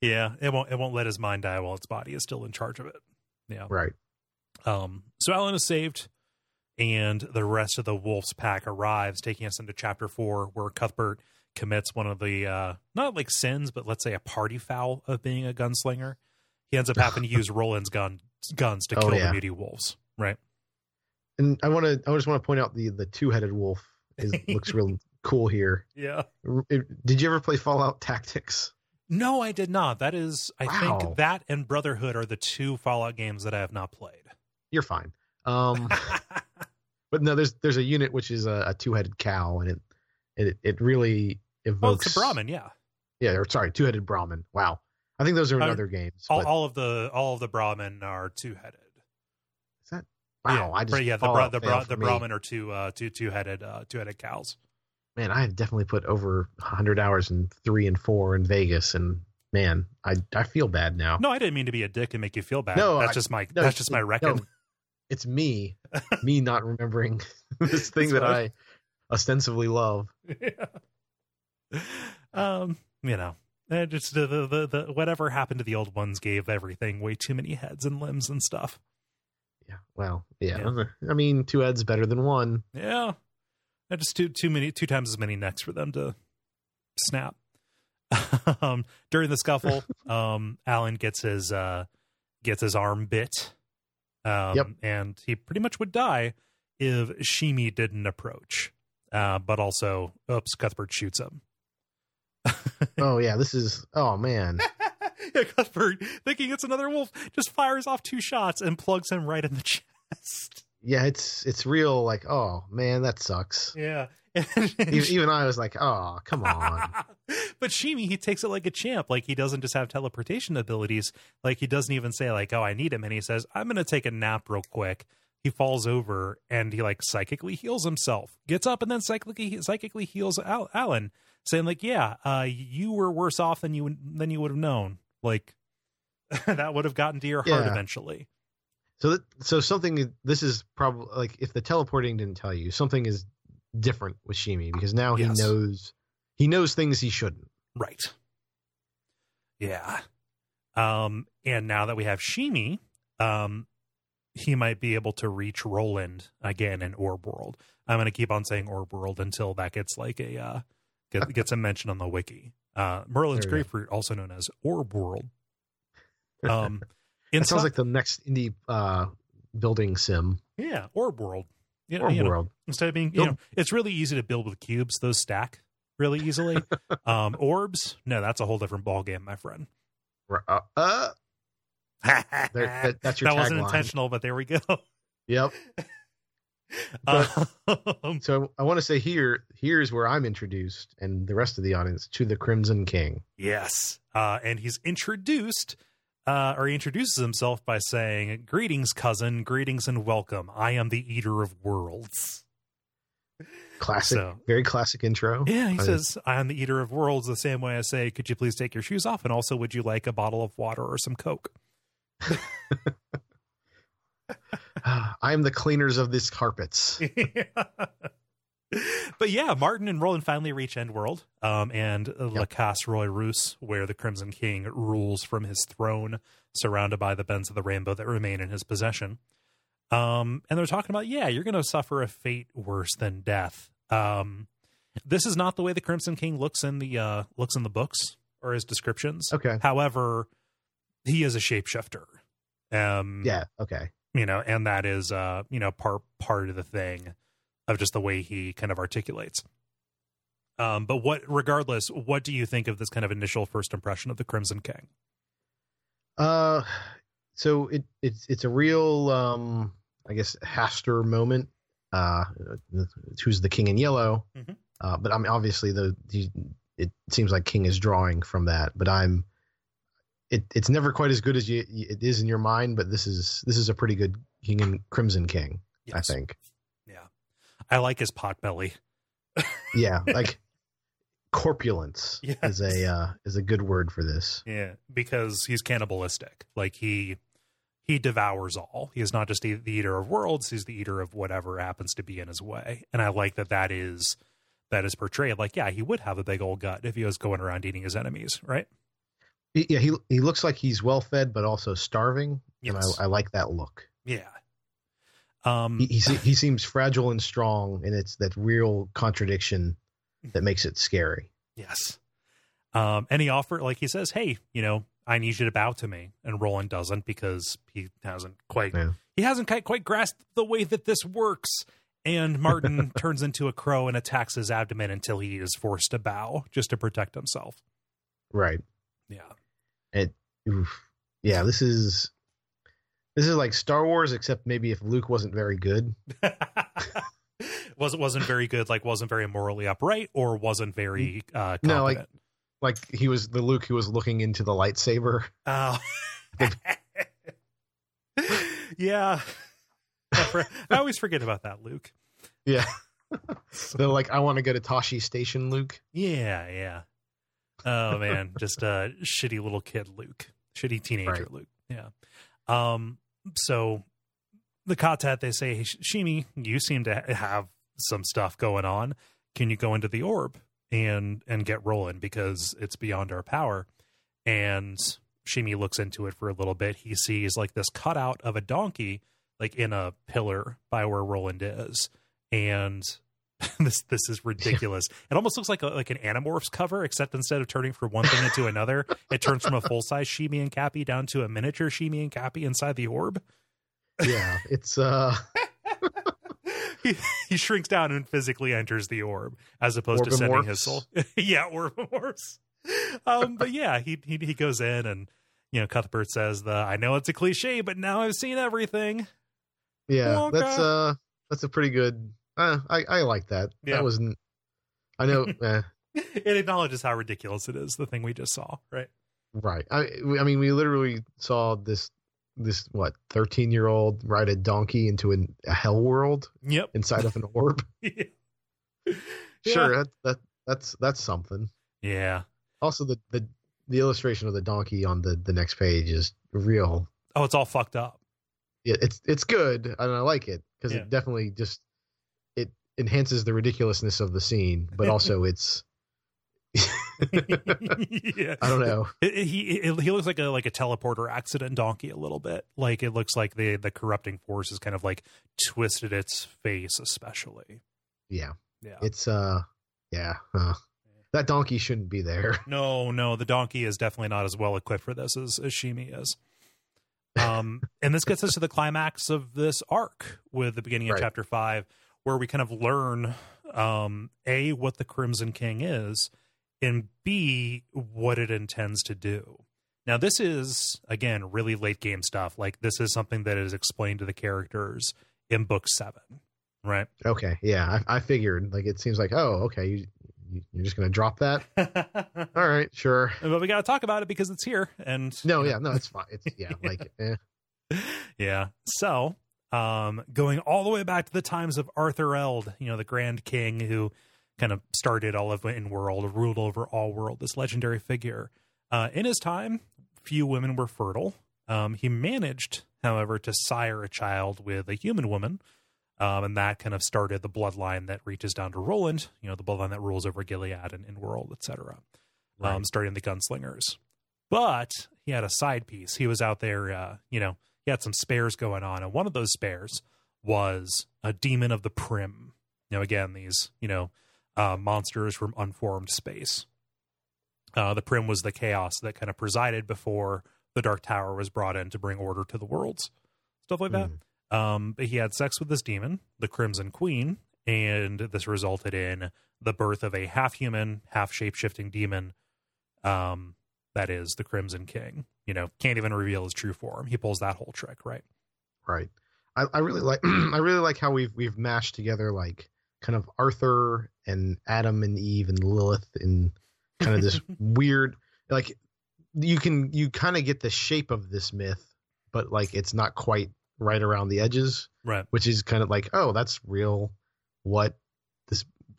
yeah, it won't it won't let his mind die while its body is still in charge of it. Yeah.
Right.
Um so Alain is saved and the rest of the wolf's pack arrives, taking us into chapter four, where Cuthbert commits one of the uh not like sins, but let's say a party foul of being a gunslinger. He ends up having to use Roland's gun guns to
Oh,
kill
yeah.
the muty wolves. Right.
And I want to I just want to point out the the two headed wolf is looks really cool here.
Yeah.
It- did you ever play Fallout Tactics?
No, I did not. That is I
Wow.
think that and Brotherhood are the two Fallout games that I have not played.
You're fine. Um, but no, there's there's a unit which is a, a two headed cow, and it it it really
oh,
evokes.
it's a Brahmin, yeah.
Yeah, or sorry, two headed Brahmin. Wow, I think those are in
Uh,
other games.
All, all of the all of the Brahmin are two headed.
Wow?
yeah,
I just
yeah. The bra- the bra- the. Brahmin are two uh, two two headed uh, two headed cows.
Man, I have definitely put over 100 hours in three and four in Vegas, and man, I I feel bad now.
No, I didn't mean to be a dick and make you feel bad.
No,
that's
I-
just my
no,
that's just my
no. It's me, me not remembering this thing that. I ostensibly love.
Yeah. Um, you know, eh, just the, the the the whatever happened to the old ones gave everything way too many heads and limbs and stuff.
Yeah, well, yeah. I mean, two heads better than one.
Yeah, Eh, just too too many two times as many necks for them to snap. um, during the scuffle, um, Alain gets his uh, gets his arm bit. Um,
Yep.
and he pretty much would die if Sheemie didn't approach. Uh, but also, oops, Cuthbert shoots him.
Oh yeah, this is. Oh man,
yeah, Cuthbert, thinking it's another wolf, just fires off two shots and plugs him right in the chest.
yeah, it's it's real. Like, oh man, that sucks.
Yeah.
Even, even I was like, oh come on.
but Sheemie, he takes it like a champ. Like he doesn't just have teleportation abilities. Like he doesn't even say like, "Oh, I need him," and he says, "I'm gonna take a nap real quick." He falls over and he like psychically heals himself. Gets up and then psychically psychically heals Al- Alain, saying like, "Yeah, uh, you were worse off than you than you would have known. Like that would have gotten to your heart
Yeah.
eventually."
So that, so something. This is probably like if the teleporting didn't tell you, something is different with Sheemie because now he
Yes.
knows he knows things he shouldn't.
Right. Yeah. Um, and now that we have Sheemie, um, he might be able to reach Roland again in Orb World. I'm going to keep on saying Orb World until that gets like a uh, get, gets a mention on the wiki. Uh,
Maerlyn's go.
grapefruit, also known as Orb World. Um,
It sounds like the next indie uh, building sim.
yeah, Orb World. You know,
Or
you know,
world.
instead of being, you know, it's really easy to build with cubes. Those stack really easily. um, orbs, no, that's a whole different ball game, my friend.
Uh, uh, that, that's your
that wasn't
tagline.
intentional, but there we go.
Yep.
Um,
So I want to say here, here's where I'm introduced, and the rest of the audience to the Crimson King.
yes, uh, and he's introduced, uh, or he introduces himself by saying, "Greetings, cousin. Greetings and welcome. I am the Eater of Worlds."
Classic,
So-
very classic intro.
Yeah, he
I-
says, "I am the Eater of Worlds." The same way I say, "Could you please take your shoes off?" And also, would you like a bottle of water or some Coke?
I am the cleaners of these carpets.
but yeah, Martin and Roland finally reach Endworld, um, and yep. Le Casse Roi Russe, where the Crimson King rules from his throne, surrounded by the bends of the rainbow that remain in his possession. Um, and they're talking about, yeah, you're going to suffer a fate worse than death. Um, this is not the way the Crimson King looks in the uh, looks in the books or his descriptions.
Okay.
However, he is a shapeshifter. Um,
yeah. Okay.
You know, and that is uh, you know part part of the thing of just the way he kind of articulates. Um, but what, regardless, what do you think of this kind of initial first impression of the Crimson King?
Uh, so it it's it's a real um, I guess Hastur moment. Uh, who's the King in Yellow? Mm-hmm. Uh, but I mean, obviously the, the it seems like King is drawing from that. But I'm it it's never quite as good as you it is in your mind. But this is this is a pretty good King and Crimson King, yes. I think.
Yeah, I like his pot belly.
yeah, like corpulence yes. is a uh, is a good word for this.
Yeah, because he's cannibalistic. Like he he devours all. He is not just the, the eater of worlds; he's the eater of whatever happens to be in his way. And I like that that is that is portrayed. Like, yeah, he would have a big old gut if he was going around eating his enemies, right?
Yeah, he he looks like he's well fed, but also starving, yes. and I, I like that look.
Yeah,
um, he, he, he seems fragile and strong, and it's that real contradiction that makes it scary.
Yes. Um, and he offered, like he says, "Hey, you know, I need you to bow to me," and Roland doesn't because he hasn't quite yeah. he hasn't quite, quite grasped the way that this works. And Martin turns into a crow and attacks his abdomen until he is forced to bow just to protect himself.
Right.
Yeah.
It. Oof. Yeah. This is this is like Star Wars, except maybe if Luke wasn't very good.
wasn't wasn't very good, like wasn't very morally upright, or wasn't very uh,
no, like like he was the Luke who was looking into the lightsaber.
Oh, yeah. I always forget about that, Luke.
Yeah. They're like, I want to go to Tosche Station, Luke.
Yeah, yeah. Oh man, just a shitty little kid, Luke. Shitty teenager, right. Luke. Yeah. Um, so the ka-tet, they say, hey, Sheemie, you seem to have some stuff going on. Can you go into the orb and and get rolling because it's beyond our power? And Sheemie looks into it for a little bit. He sees like this cutout of a donkey, like in a pillar by where Roland is, and this this is ridiculous. it almost looks like a, like an Animorphs cover, except instead of turning from one thing into another, it turns from a full size Sheemie and Capi down to a miniature Sheemie and Capi inside the orb.
Yeah, it's uh.
he, he shrinks down and physically enters the orb, as opposed to sending his soul. yeah, Orbimorphs. Um, but yeah, he, he he goes in and you know Cuthbert says the I know it's a cliche, but now I've seen everything.
Yeah, Wonka. that's uh that's a pretty good uh, I I like that. Yeah. That wasn't. I know. eh.
It acknowledges how ridiculous it is. The thing we just saw, right?
Right. I I mean, we literally saw this this what thirteen year old ride a donkey into an, a hell world.
Yep.
Inside of an orb. yeah. Sure. That, that that's that's something.
Yeah.
Also, the the the illustration of the donkey on the the next page is real.
Oh, it's all fucked up.
Yeah, it's it's good and I like it because yeah. it definitely just enhances the ridiculousness of the scene, but also it's. yeah. I don't know.
It, he it, he looks like a like a teleporter accident donkey a little bit. Like it looks like the the corrupting force has kind of like twisted its face, especially.
Yeah, yeah. It's uh, yeah. Uh, that donkey shouldn't be there.
No, no, the donkey is definitely not as well equipped for this as, as Sheemie is. Um, and this gets us to the climax of this arc with the beginning of right. chapter five, where we kind of learn um, a what the Crimson King is, and b what it intends to do. Now, this is again really late game stuff. Like this is something that is explained to the characters in book seven, right?
Okay, yeah, I, I figured. Like it seems like oh, okay, you you're just gonna drop that all right sure
but we gotta talk about it because it's here and
no yeah no it's fine it's yeah like eh.
yeah so um, going all the way back to the times of Arthur Eld, you know, the Grand King who kind of started all of in world, ruled over all world, this legendary figure. Uh, in his time, few women were fertile. Um, he managed, however, to sire a child with a human woman, Um, and that kind of started the bloodline that reaches down to Roland, you know, the bloodline that rules over Gilead and, and world, etc.
Right.
Um, starting the gunslingers. But he had a side piece. He was out there, uh, you know, he had some spares going on. And one of those spares was a demon of the Prim. You know, again, these, you know, uh, monsters from unformed space. Uh, the Prim was the chaos that kind of presided before the Dark Tower was brought in to bring order to the worlds, stuff like that. Um, but he had sex with this demon, the Crimson Queen, and this resulted in the birth of a half human, half shape shifting demon. Um, that is the Crimson King. You know, can't even reveal his true form. He pulls that whole trick, right?
Right. I, I really like I really like how we've we've mashed together like kind of Arthur and Adam and Eve and Lilith in kind of this weird like you can you kind of get the shape of this myth, but like it's not quite right around the edges,
Right.
which is kind of like oh that's real what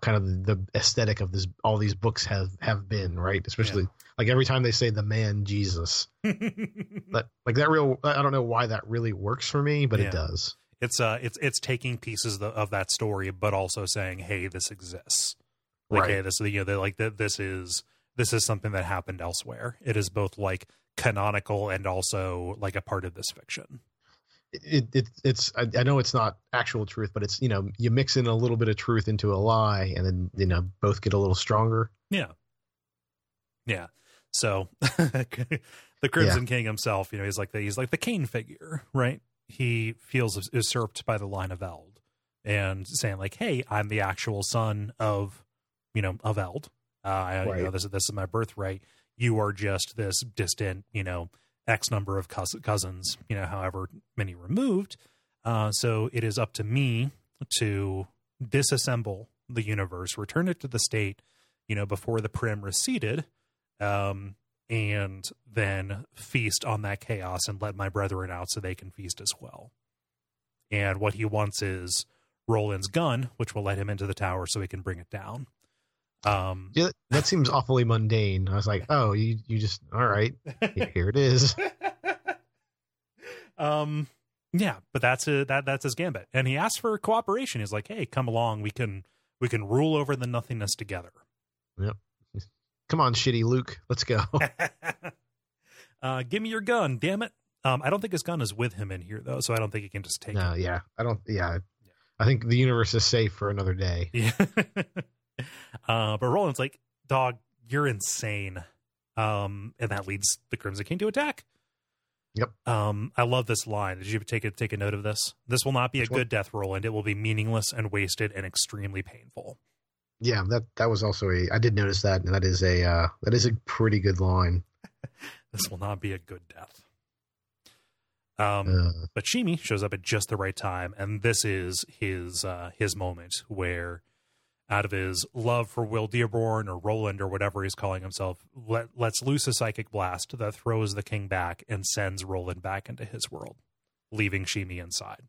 kind of the aesthetic of this all these books have have been right? Especially like every time they say the man jesus. That like that real i don't know why that really works for me but
Yeah.
it does.
It's uh it's it's taking pieces of, that story but also saying hey this exists. Like
Right.
hey this you know they're like th- this is this is something that happened elsewhere. It is both like canonical and also like a part of this fiction
it, it it's I, I know it's not actual truth but it's you know you mix in a little bit of truth into a lie and then you know both get a little stronger.
Yeah. Yeah. So the crimson king himself you know he's like the he's like the Cain figure right? He feels usurped by the line of eld and saying like hey i'm the actual son of you know of eld. Uh I, you know this is this is my birthright. You are just this distant you know x number of cousins you know however many removed uh so it is up to me to disassemble the universe return it to the state you know before the prim receded um and then feast on that chaos and let my brethren out so they can feast as well. And what he wants is roland's gun which will let him into the tower so he can bring it down um
yeah, that seems awfully mundane. I was like oh you you just all right here it is.
Um yeah but that's a, that that's his gambit. And he asks for cooperation. He's like hey come along. We can we can rule over the nothingness together. Yep.
come on shitty luke. Let's go.
Uh give me your gun damn it. Um i don't think his gun is with him in here though so i don't think he can just take
no yeah i don't yeah. I think the universe is safe for another day.
Yeah uh but roland's like dog you're insane um and that leads the crimson king to attack
Yep.
Um, I love this line. Did you take a take a note of this? This will not be
Which
a
one?
good death, Roland. It will be meaningless and wasted and extremely painful.
yeah that that was also a i did notice that and that is a uh that is a pretty good line
This will not be a good death. Um,
uh,
but Sheemie shows up at just the right time, and this is his uh, his moment where, out of his love for Will Dearborn or Roland or whatever he's calling himself, let lets loose a psychic blast that throws the king back and sends Roland back into his world, leaving Sheemie inside.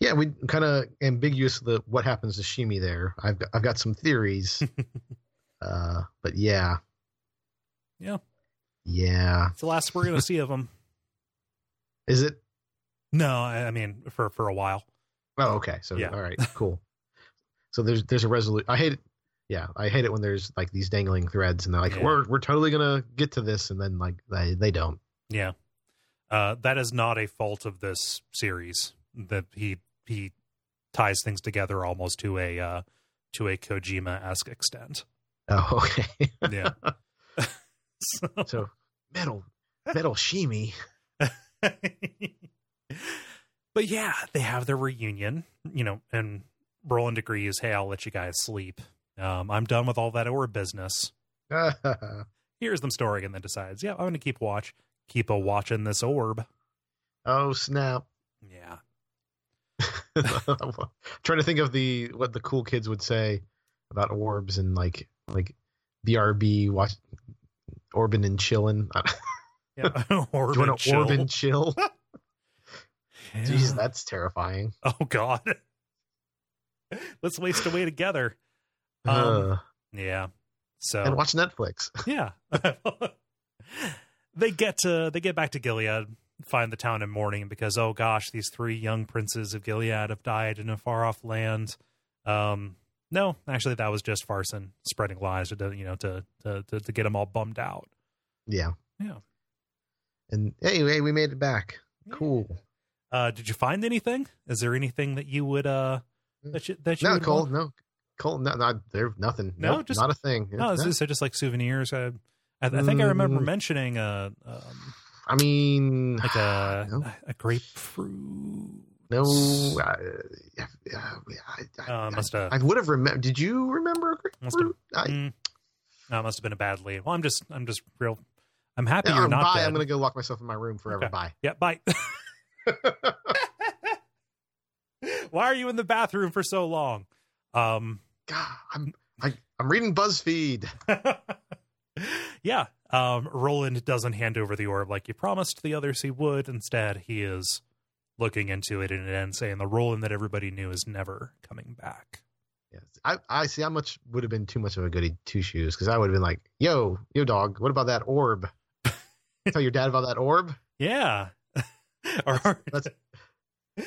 yeah we kind of ambiguous the what happens to sheemie there i've got, i've got some theories uh but yeah
Yeah.
yeah
It's the last we're gonna see of him.
is it
No, I, I mean for for a while.
Oh, okay. So
Yeah.
all right, cool. So there's there's a resolution. I hate it. Yeah, I hate it when there's like these dangling threads, and they're like,
Yeah.
"We're we're totally gonna get to this," and then like they they don't.
Yeah. Uh, that is not a fault of this series. That he he ties things together almost to a uh, to a Kojima esque extent.
Oh, okay.
Yeah. so,
so metal metal sheemie.
but yeah, they have their reunion, you know, and Roland agrees, hey, I'll let you guys sleep. Um, I'm done with all that orb business. Here's them story, and then decides, yeah, I'm going to keep watch, keep a watch watching this orb.
oh snap!
Yeah.
trying to think of the what the cool kids would say about orbs and like like BRB watch Orbin and chillin.
Yeah. orb
Do you
and
want to
chill.
Orbin chill?
Yeah.
Jeez, that's terrifying.
Oh God. Let's waste away together. Um,
Uh,
Yeah. So
and watch Netflix.
yeah. they get to they get back to Gilead. find the town in mourning because oh gosh, these three young princes of Gilead have died in a far off land. Um, no, actually, that was just Farson spreading lies to you know to to to, to get them all bummed out.
Yeah.
Yeah.
And anyway, we made it back. Cool.
Uh, did you find anything? Is there anything that you would uh that you that you
No, Cole.
want?
No, Cole. No, not there. Nothing.
No,
Nope,
just-
not a thing.
No, is
No.
this just like souvenirs? Uh, I, I think I remember
Mm.
mentioning a um,
I mean,
like a
no.
a grapefruit.
no. I, I, I,
Uh,
I,
must have
I would have remembered. Did you remember?
Must have-
grapefruit? I,
Mm. No, it must have been a bad lead. Well, I'm just I'm just real. I'm happy
Yeah,
you're
um,
not
bye.
dead.
I'm gonna go lock myself in my room forever.
Okay.
Bye.
Yeah, bye. Why are you in the bathroom for so long? Um,
God, I'm I, I'm reading BuzzFeed.
yeah. Um, Roland doesn't hand over the orb like he promised the others he would. Instead, he is looking into it and ends saying the Roland that everybody knew is never coming back.
Yes, I I see how much would have been too much of a goody two shoes because I would have been like, "Yo, yo, dog, what about that orb? Tell your dad about that orb."
Yeah. or
That's-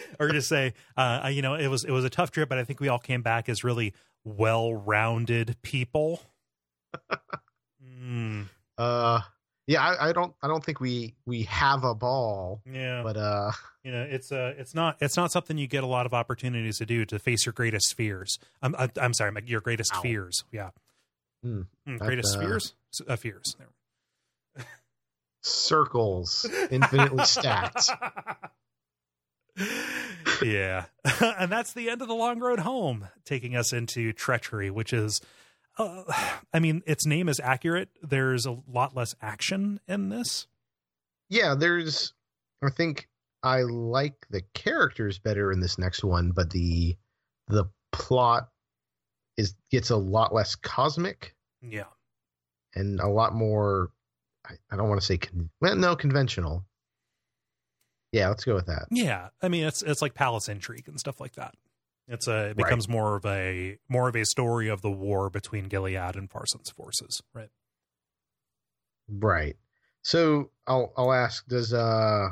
or just say, uh, you know, it was it was a tough trip, but I think we all came back as really well-rounded people. Mm,
Uh, yeah, I, I don't I don't think we we have a ball,
yeah,
but uh,
you know, it's uh, it's not it's not something you get a lot of opportunities to do to face your greatest fears. I'm I'm, I'm sorry, your greatest
Ow.
fears. Yeah,
Hmm,
Mm, greatest
uh,
fears, uh, fears.
Circles infinitely stacked.
Yeah. and that's the end of the long road home, taking us into treachery, which is, uh, I mean, its name is accurate. There's a lot less action in this.
Yeah, there's. I think I like the characters better in this next one, but the the plot is gets a lot less cosmic
Yeah.
and a lot more. I, I don't want to say con- well, no conventional. Yeah, let's go with that.
Yeah. I mean, it's it's like palace intrigue and stuff like that. It's a it becomes more of a more of a story of the war between Gilead and Farson's forces, right?
Right. So I'll I'll ask: Does uh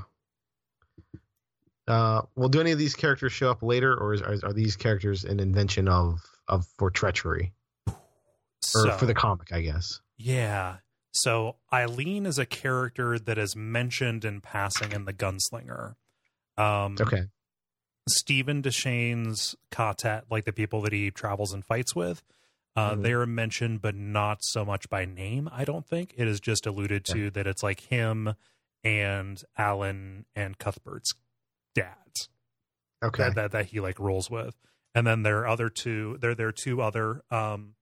uh well do any of these characters show up later, or is, are, are these characters an invention of of for treachery or for the comic? I guess.
Yeah. So Eileen is a character that is mentioned in passing in the Gunslinger. Um,
Okay.
Steven Deschain's quartet, like the people that he travels and fights with, uh,
Mhm.
they are mentioned, but not so much by name. I don't think it is just alluded to that it's like him and Alain and Cuthbert's dads
Okay.
that, that that he like rolls with, and then there are other two. There there are two other um,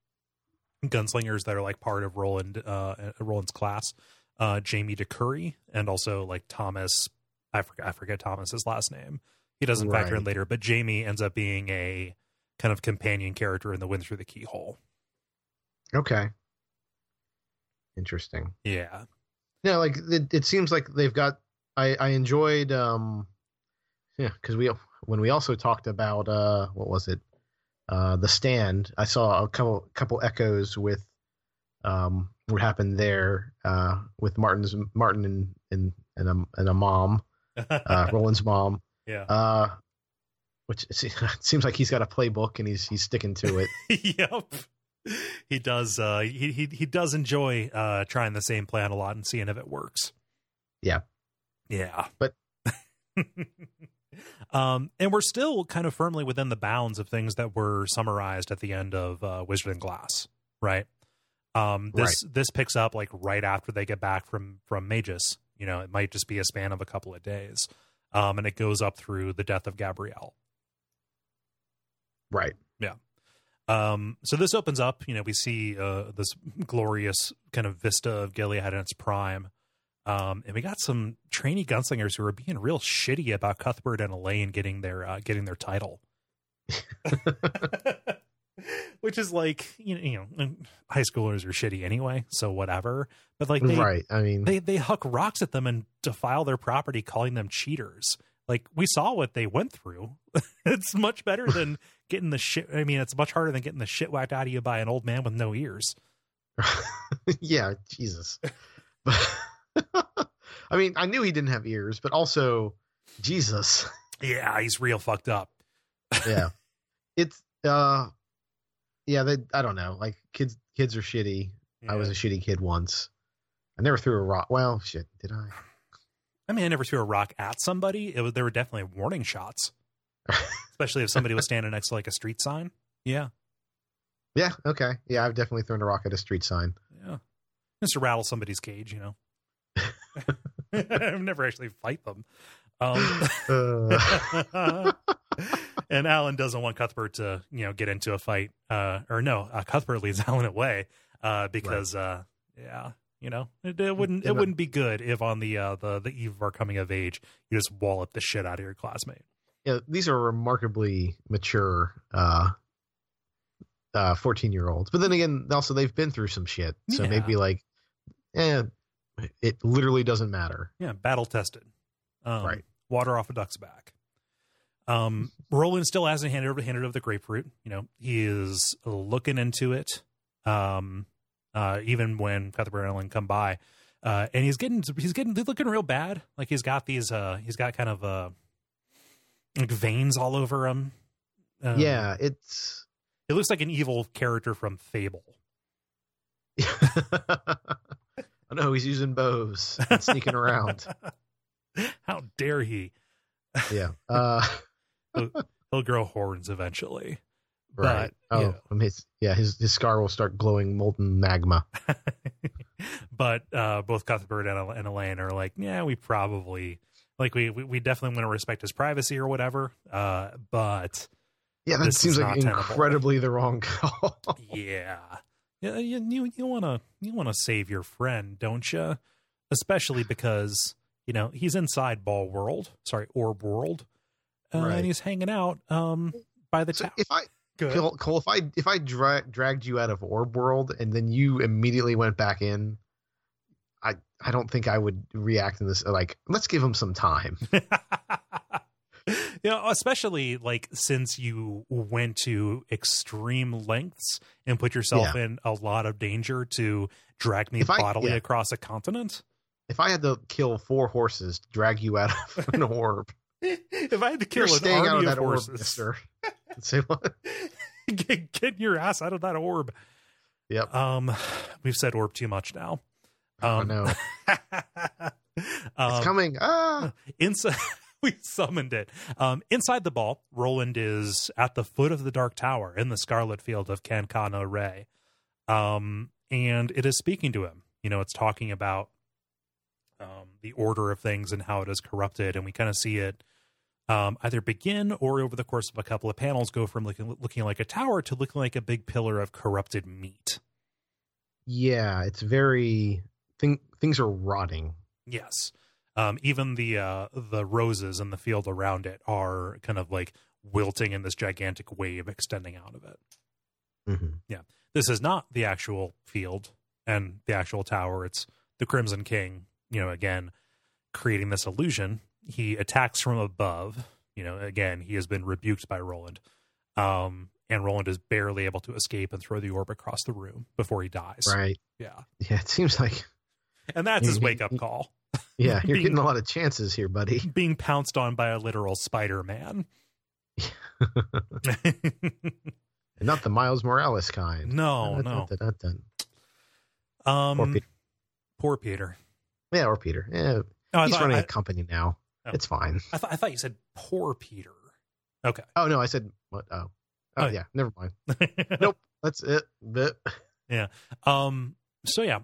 gunslingers that are like part of Roland uh, Roland's class. Uh, Jamie DeCurry and also like Thomas. I forget I forget Thomas's last name. He doesn't factor in later, but Jamie ends up being a kind of companion character in the Wind Through the Keyhole.
Okay. Interesting.
Yeah,
Yeah, like it, it seems like they've got. I I enjoyed. um Yeah, because we when we also talked about uh what was it, uh the stand. I saw a couple couple echoes with um what happened there uh with Martin's Martin and and and a, and a mom uh Roland's mom
yeah,
uh which it seems like he's got a playbook and he's he's sticking to it.
yep. He does. Uh, he he he does enjoy uh, trying the same plan a lot and seeing if it works.
Yeah.
Yeah.
But-
um, and we're still kind of firmly within the bounds of things that were summarized at the end of uh, Wizard and Glass, right? Um, this this picks up like right after they get back from from Mejis. You know, it might just be a span of a couple of days, um, and it goes up through the death of Gabrielle.
Right. Yeah.
Um, so this opens up, you know, we see uh, this glorious kind of vista of Gilead in its prime. Um, and we got some trainee gunslingers who are being real shitty about Cuthbert and Alain getting their uh, getting their title. Which is like you know, you know, high schoolers are shitty anyway, so whatever. But like they
right. I mean,
they they huck rocks at them and defile their property, calling them cheaters. Like we saw what they went through. it's much better than getting the shit. I mean, it's much harder than getting the shit whacked out of you by an old man with no ears.
yeah, Jesus. But I mean, I knew he didn't have ears, but also, Jesus.
Yeah, he's real fucked up.
Yeah, it's uh, yeah. They, I don't know. Like kids, kids are shitty. I was a shitty kid once. I never threw a rock. Well, shit, did I?
I mean, I never threw a rock at somebody. It was there were definitely warning shots, especially if somebody was standing next to like a street sign. Yeah,
Yeah. Okay. Yeah, I've definitely thrown a rock at a street sign.
yeah. Just to rattle somebody's cage, you know. I've never actually fight them. Um,
Uh,
and Alain doesn't want Cuthbert to, you know, get into a fight. Uh, or no, uh, Cuthbert leads Alain away uh, because, uh, yeah, you know, it, it wouldn't
Yeah,
it wouldn't be good if on the uh, the the eve of our coming of age, you just wallop the shit out of your classmate.
yeah, these are remarkably mature uh uh 14 year olds. But then again, also they've been through some shit. So
Yeah.
maybe like eh, it literally doesn't matter.
Yeah, battle tested. Um,
Right.
Water off a duck's back. Um, Roland still hasn't handed over handed over the grapefruit. You know, he is looking into it. Um, uh, even when Cuthbert and Alain come by, uh, and he's getting he's getting looking real bad. Like he's got these uh he's got kind of uh like veins all over him. Um,
yeah, it's
it looks like an evil character from Fable.
I know he's using bows and sneaking around.
How dare he?
Yeah. Uh
He'll grow horns eventually.
right.
But,
oh,
yeah.
his yeah, his his scar will start glowing molten magma.
but uh, both Cuthbert and, and Alain are like, yeah, we probably like we we, we definitely want to respect his privacy or whatever. Uh, but
Yeah, that
This
seems like
not tenable.
incredibly the wrong call.
yeah, you you you want to you want to save your friend, don't you? Especially because you know he's inside Ball World, sorry, Orb World, uh,
Right.
and he's hanging out um by the
so
tower.
if I
Good.
Cole, Cole, if I if I dra- dragged you out of Orb World and then you immediately went back in, I I don't think I would react in this like let's give him some time.
you know, especially like since you went to extreme lengths and put yourself in a lot of danger to drag me
If I-
bodily
yeah.
across a continent.
If I had to kill four horses to drag you out of an orb,
if I had to kill
you're
an
staying out
army
of
of
that orb,
horses,
Mister. Say what?
get, get your ass out of that orb.
Yep.
Um, we've said orb too much now.
oh
Um,
no,
um,
it's coming. Ah,
inside we summoned it um inside the ball roland is at the foot of the dark tower in the scarlet field of Can'-Ka No Rey um and it is speaking to him you know it's talking about um the order of things and how it is corrupted and we kind of see it um either begin or over the course of a couple of panels go from looking looking like a tower to looking like a big pillar of corrupted meat
yeah, it's very thing. Things are rotting.
Yes. Um, even the uh, the roses in the field around it are kind of like wilting in this gigantic wave extending out of it.
hmm Yeah,
This is not the actual field and the actual tower. It's the Crimson King, you know, again, creating this illusion. He attacks from above. You know, again, he has been rebuked by Roland. Um, and Roland is barely able to escape and throw the orb across the room before he dies.
Right.
Yeah.
Yeah, it seems like
And that's his wake up call.
Yeah, you're
Being-
getting a lot of chances here, buddy.
being pounced on by a literal Spider Man.
Not the Miles Morales kind.
no, no. Um,
Poor Peter.
Poor Peter.
Yeah, or Peter. Yeah,
Oh,
he's
thought,
running
I,
a company now.
Oh.
It's fine.
I, thought, I thought you said poor Peter. Okay.
Oh no, I said what? Oh, oh,
Oh,
yeah. Never mind. Nope. That's it. But
Um. So yeah,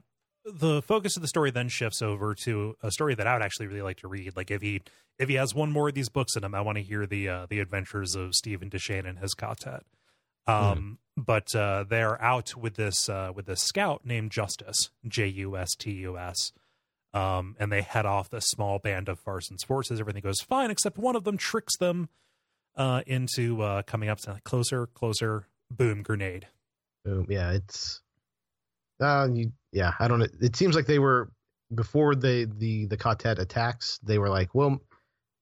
the focus of the story then shifts over to a story that I would actually really like to read. Like if he if he has one more of these books in him, I want to hear the uh, the adventures of Steven Deschain and his ka-tet. Um. But uh, they're out with this uh, with this scout named Justus J U S T U S. Um, and they head off this small band of Farson's forces. Everything goes fine, except one of them tricks them uh, into uh, coming up to closer, closer. Boom! Grenade.
boom. Yeah, it's. Uh, you, yeah, I don't know. It seems like they were before the the the ka-tet attacks. They were like, well,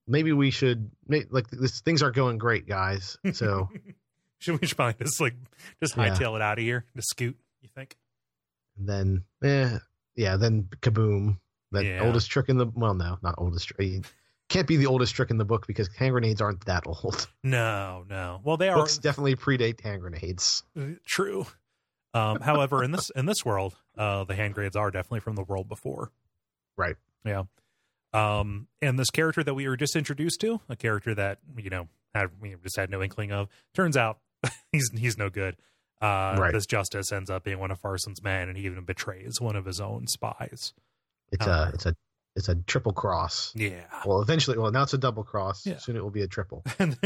maybe we should make like this. Things aren't going great, guys. So
should we probably just like just
Yeah.
hightail it out of here? Just scoot? You think?
And then, eh, yeah, then kaboom. That
Yeah.
oldest trick in the well, no, not oldest trick. Can't be the oldest trick in the book because hand grenades aren't that old.
No, no. Well, they are
Books definitely predate hand grenades.
true. Um, however, in this in this world, uh, the hand grenades are definitely from the world before.
Right.
Yeah. Um, and this character that we were just introduced to, a character that you know had we just had no inkling of, turns out he's he's no good. Uh,
Right.
This Justus ends up being one of Farson's men, and he even betrays one of his own spies.
It's
Uh,
a it's a it's a triple cross.
Yeah.
Well, eventually, well now it's a double cross.
Yeah.
Soon it will be a triple.
and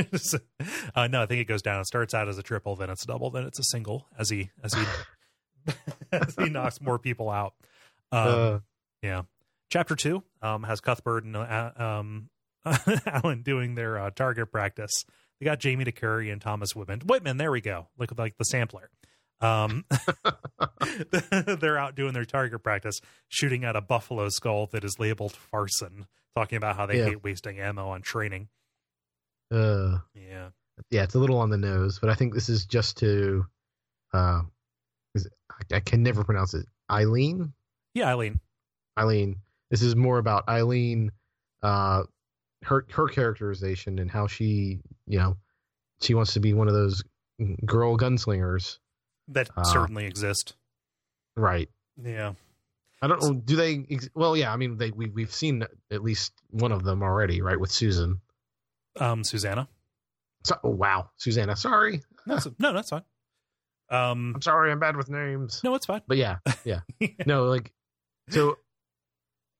uh, no, I think it goes down. It starts out as a triple, then it's a double, then it's a single as he as he as he knocks more people out. Um,
uh,
yeah. Chapter two um, has Cuthbert and uh, um, Alain doing their uh, target practice. They got Jamie DeCurry and Thomas Whitman. Whitman, there we go. Look like the sampler. Um, they're out doing their target practice, shooting at a buffalo skull that is labeled Farson, talking about how they
Yeah.
hate wasting ammo on training.
uh,
Yeah.
yeah, it's a little on the nose, but I think this is just to. Uh, it, I, I can never pronounce it. Aileen.
Yeah, Aileen.
Aileen. This is more about Aileen, uh, her her characterization and how she, you know, she wants to be one of those girl gunslingers,
That
Uh,
certainly exist.
right?
Yeah.
I don't know. Do they? Ex- well, yeah. I mean, they we we've seen at least one of them already, right? With Susan.
Um, Susanna.
So, oh, wow, Susanna. Sorry,
No, that's- no, that's fine. Um,
I'm sorry. I'm bad with names.
no, it's fine.
But yeah, yeah. no, like so.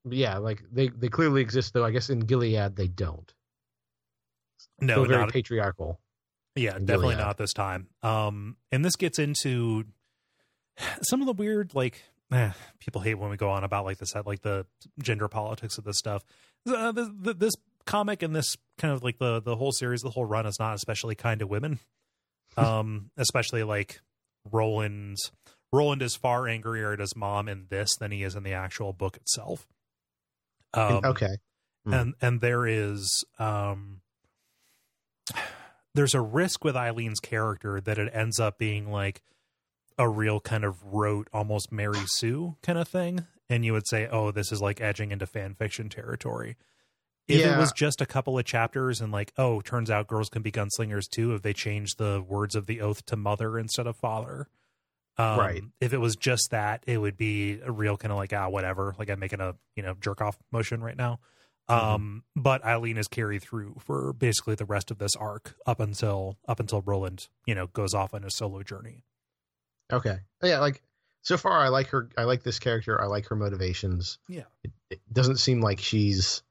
Yeah, like they they clearly exist though. I guess in Gilead they don't.
No,
very patriarchal.
Yeah, definitely
Gilead.
not this time. Um, and this gets into some of the weird, like, eh, people hate when we go on about like this, like the gender politics of this stuff. Uh, this, this comic and this kind of like the the whole series, the whole run is not especially kind to women. Um, especially like Roland's. Roland is far angrier at his mom in this than he is in the actual book itself. Um,
okay. Hmm.
and and there is um there's a risk with Aileen's character that it ends up being like a real kind of rote almost Mary Sue kind of thing and you would say oh this is like edging into fan fiction territory. If it was just a couple of chapters and like oh turns out girls can be gunslingers too if they change the words of the oath to mother instead of father. Um,
Right.
if it was just that it would be a real kind of like ah whatever like i'm making a you know jerk off motion right now um but aileen is carried through for basically the rest of this arc up until up until roland you know goes off on a solo journey
Okay. Yeah, like so far I like her I like this character. I like her motivations.
Yeah.
It, it doesn't seem like she's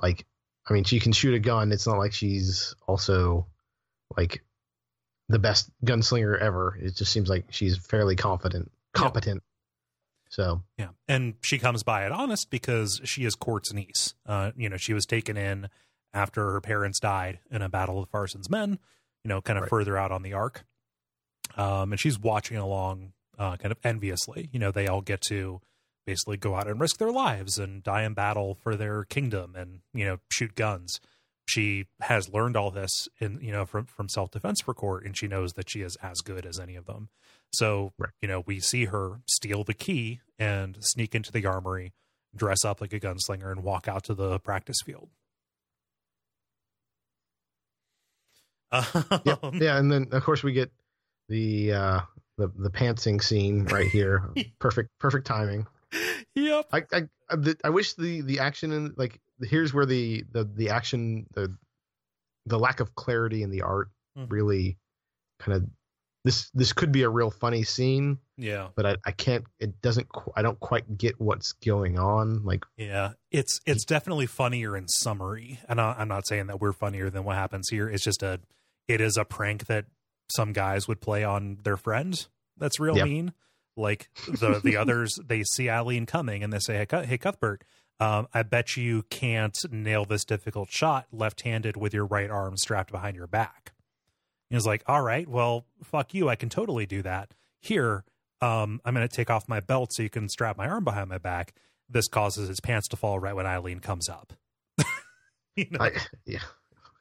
like I mean, she can shoot a gun. It's not like she's also like the best gunslinger ever. It just seems like she's fairly confident, competent. So,
yeah. And she comes by it honest because she is Cort's niece. Uh you know she was taken in after her parents died in a battle with farson's men you know kind of
Right.
further out on the arc um and she's watching along uh kind of enviously. You know they all get to basically go out and risk their lives and die in battle for their kingdom and you know shoot guns. She has learned all this in you know from from self-defense for court and she knows that she is as good as any of them so
Right.
you know we see her steal the key and sneak into the armory dress up like a gunslinger and walk out to the practice field
yeah,
Um,
yeah, and then of course we get the uh the the pantsing scene right here. perfect perfect timing.
yep
I I I, the, I wish the the action in like here's where the the the action the the lack of clarity in the art
Mhm.
really kind of this this could be a real funny scene,
yeah
but I I can't it doesn't qu- I don't quite get what's going on. Like
Yeah, it's it's definitely funnier in summary, and I, I'm not saying that we're funnier than what happens here. It's just a, it is a prank that some guys would play on their friend. That's real
Yep.
mean. Like the the others, they see Aileen coming and they say, "Hey, hey Cuthbert, um, I bet you can't nail this difficult shot left-handed with your right arm strapped behind your back." And he's like, "All right, well, fuck you. I can totally do that. Here, um, I'm going to take off my belt so you can strap my arm behind my back." this causes his pants to fall right when Aileen comes up. you know?
I yeah.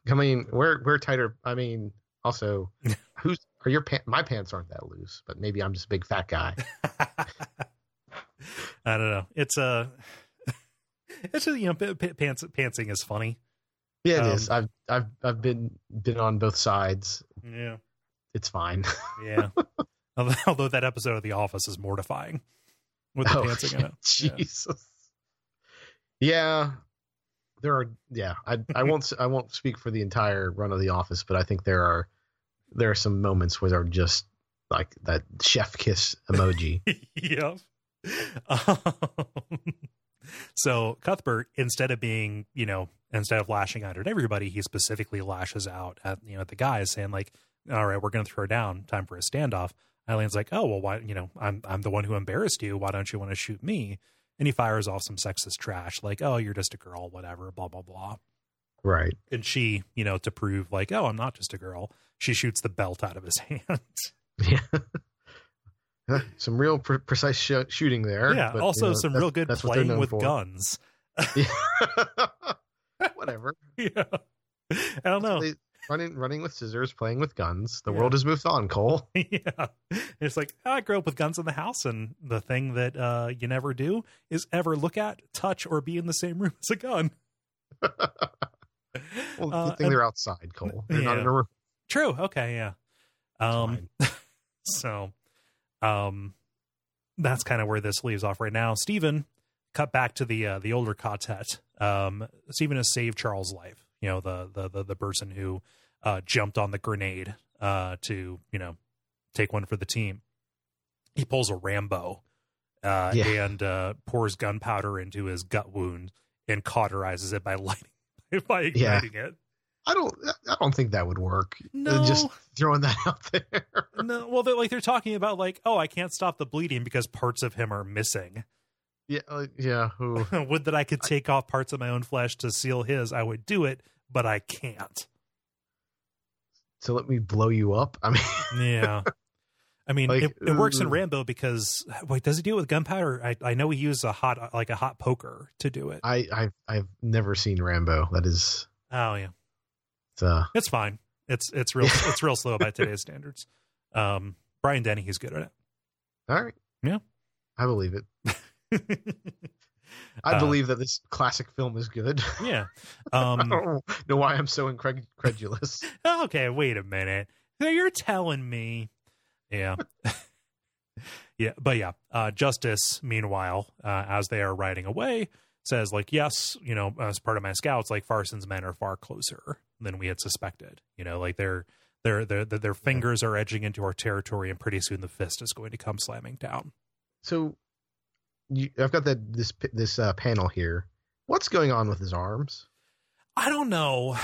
I mean, we're we're tighter. I mean, also, who's are your pants? My pants aren't that loose, but maybe I'm just a big fat guy.
I don't know. It's a it's just you know p- p- pants pantsing is funny.
Yeah, it
Um,
is. I've I've I've been been on both sides.
Yeah,
It's fine.
yeah. although, that episode of The Office is mortifying with the
Oh,
pantsing in it. Yeah.
Jesus. Yeah. There are yeah, I I won't I won't speak for the entire run of the office, but I think there are there are some moments where they're just like that chef kiss emoji.
yep. Um, so Cuthbert, instead of being, you know, instead of lashing out at everybody, he specifically lashes out at you know at the guys, saying like, "All right, we're going to throw down. Time for a standoff." Aileen's like, "Oh well, why? You know, I'm I'm the one who embarrassed you. Why don't you want to shoot me?" And he fires off some sexist trash like, "Oh, you're just a girl, whatever, blah blah blah."
right.
And she, you know, to prove like, "Oh, I'm not just a girl," she shoots the belt out of his hand.
Yeah. Some real pre- precise sh- shooting there.
yeah.
but, you
also,
know,
some real good playing with
for.
guns.
Whatever.
yeah. I don't know.
They- running running with scissors, playing with guns. The
Yeah.
world has moved on, Cole.
yeah. It's like, I grew up with guns in the house, and the thing that uh, you never do is ever look at, touch, or be in the same room as a gun.
Well,
Uh,
thing
and-
they're outside, Cole. They're not in a room.
True. Okay. Yeah. Um, so, um, that's kind of where this leaves off right now. Steven, cut back to the uh, the older ka-tet. Um, Steven has saved Charles' life. You know, the the the, the person who uh, jumped on the grenade uh, to you know take one for the team. He pulls a Rambo uh,
Yeah.
and uh, pours gunpowder into his gut wound and cauterizes it by lighting by
Yeah.
igniting it.
I don't. I don't think that would work. Uh,
No.
Just throwing that out there.
No, well, they're like they're talking about like, oh, I can't stop the bleeding because parts of him are missing.
yeah. uh, yeah. Ooh.
would that I could take off parts of my own flesh to seal his, I would do it, but I can't.
So let me blow you up. I mean,
Yeah. I mean,
Like,
it, it works in. Rambo because wait, does he do it with gunpowder? I, I know he used a hot like a hot poker to do it.
I I've I've never seen Rambo. That is.
Oh yeah,
Uh,
it's fine. It's it's real it's real slow by today's standards. Um, Brian Dennehy, he's good at it.
all right.
Yeah.
I believe it. I
Uh,
believe that this classic film is good.
Yeah.
I
Um,
don't know why I'm so incred- incredulous.
okay, wait a minute. So you're telling me. Yeah. yeah, but yeah. Uh, Justus, meanwhile, uh, as they are riding away, says, like, yes, you know, as part of my scouts, like Farson's men are far closer than we had suspected. You know, like their their their their, fingers are edging into our territory, and pretty soon the fist is going to come slamming down.
So, you, I've got that this this uh, panel here. What's going on with his arms?
I don't know.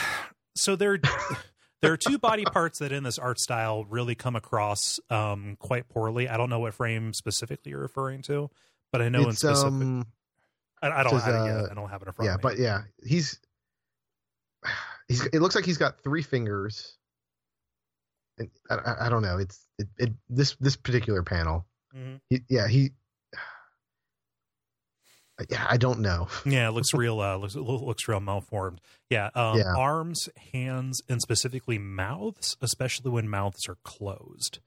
So there, there are two body parts that in this art style really come across um, quite poorly. I don't know what frame specifically you're referring to, but I know in
it's
specific.
um
I, I don't.
says,
I, yeah,
uh,
I don't have it in front
yeah,
of me.
but yeah, he's he's. It looks like he's got three fingers. And I, I, don't know. It's it, it this this particular panel.
Mhm.
He, yeah, he. Yeah, I don't know.
yeah, it looks real. Uh, looks looks real malformed. Yeah, um,
Yeah.
arms, hands, and specifically mouths, especially when mouths are closed.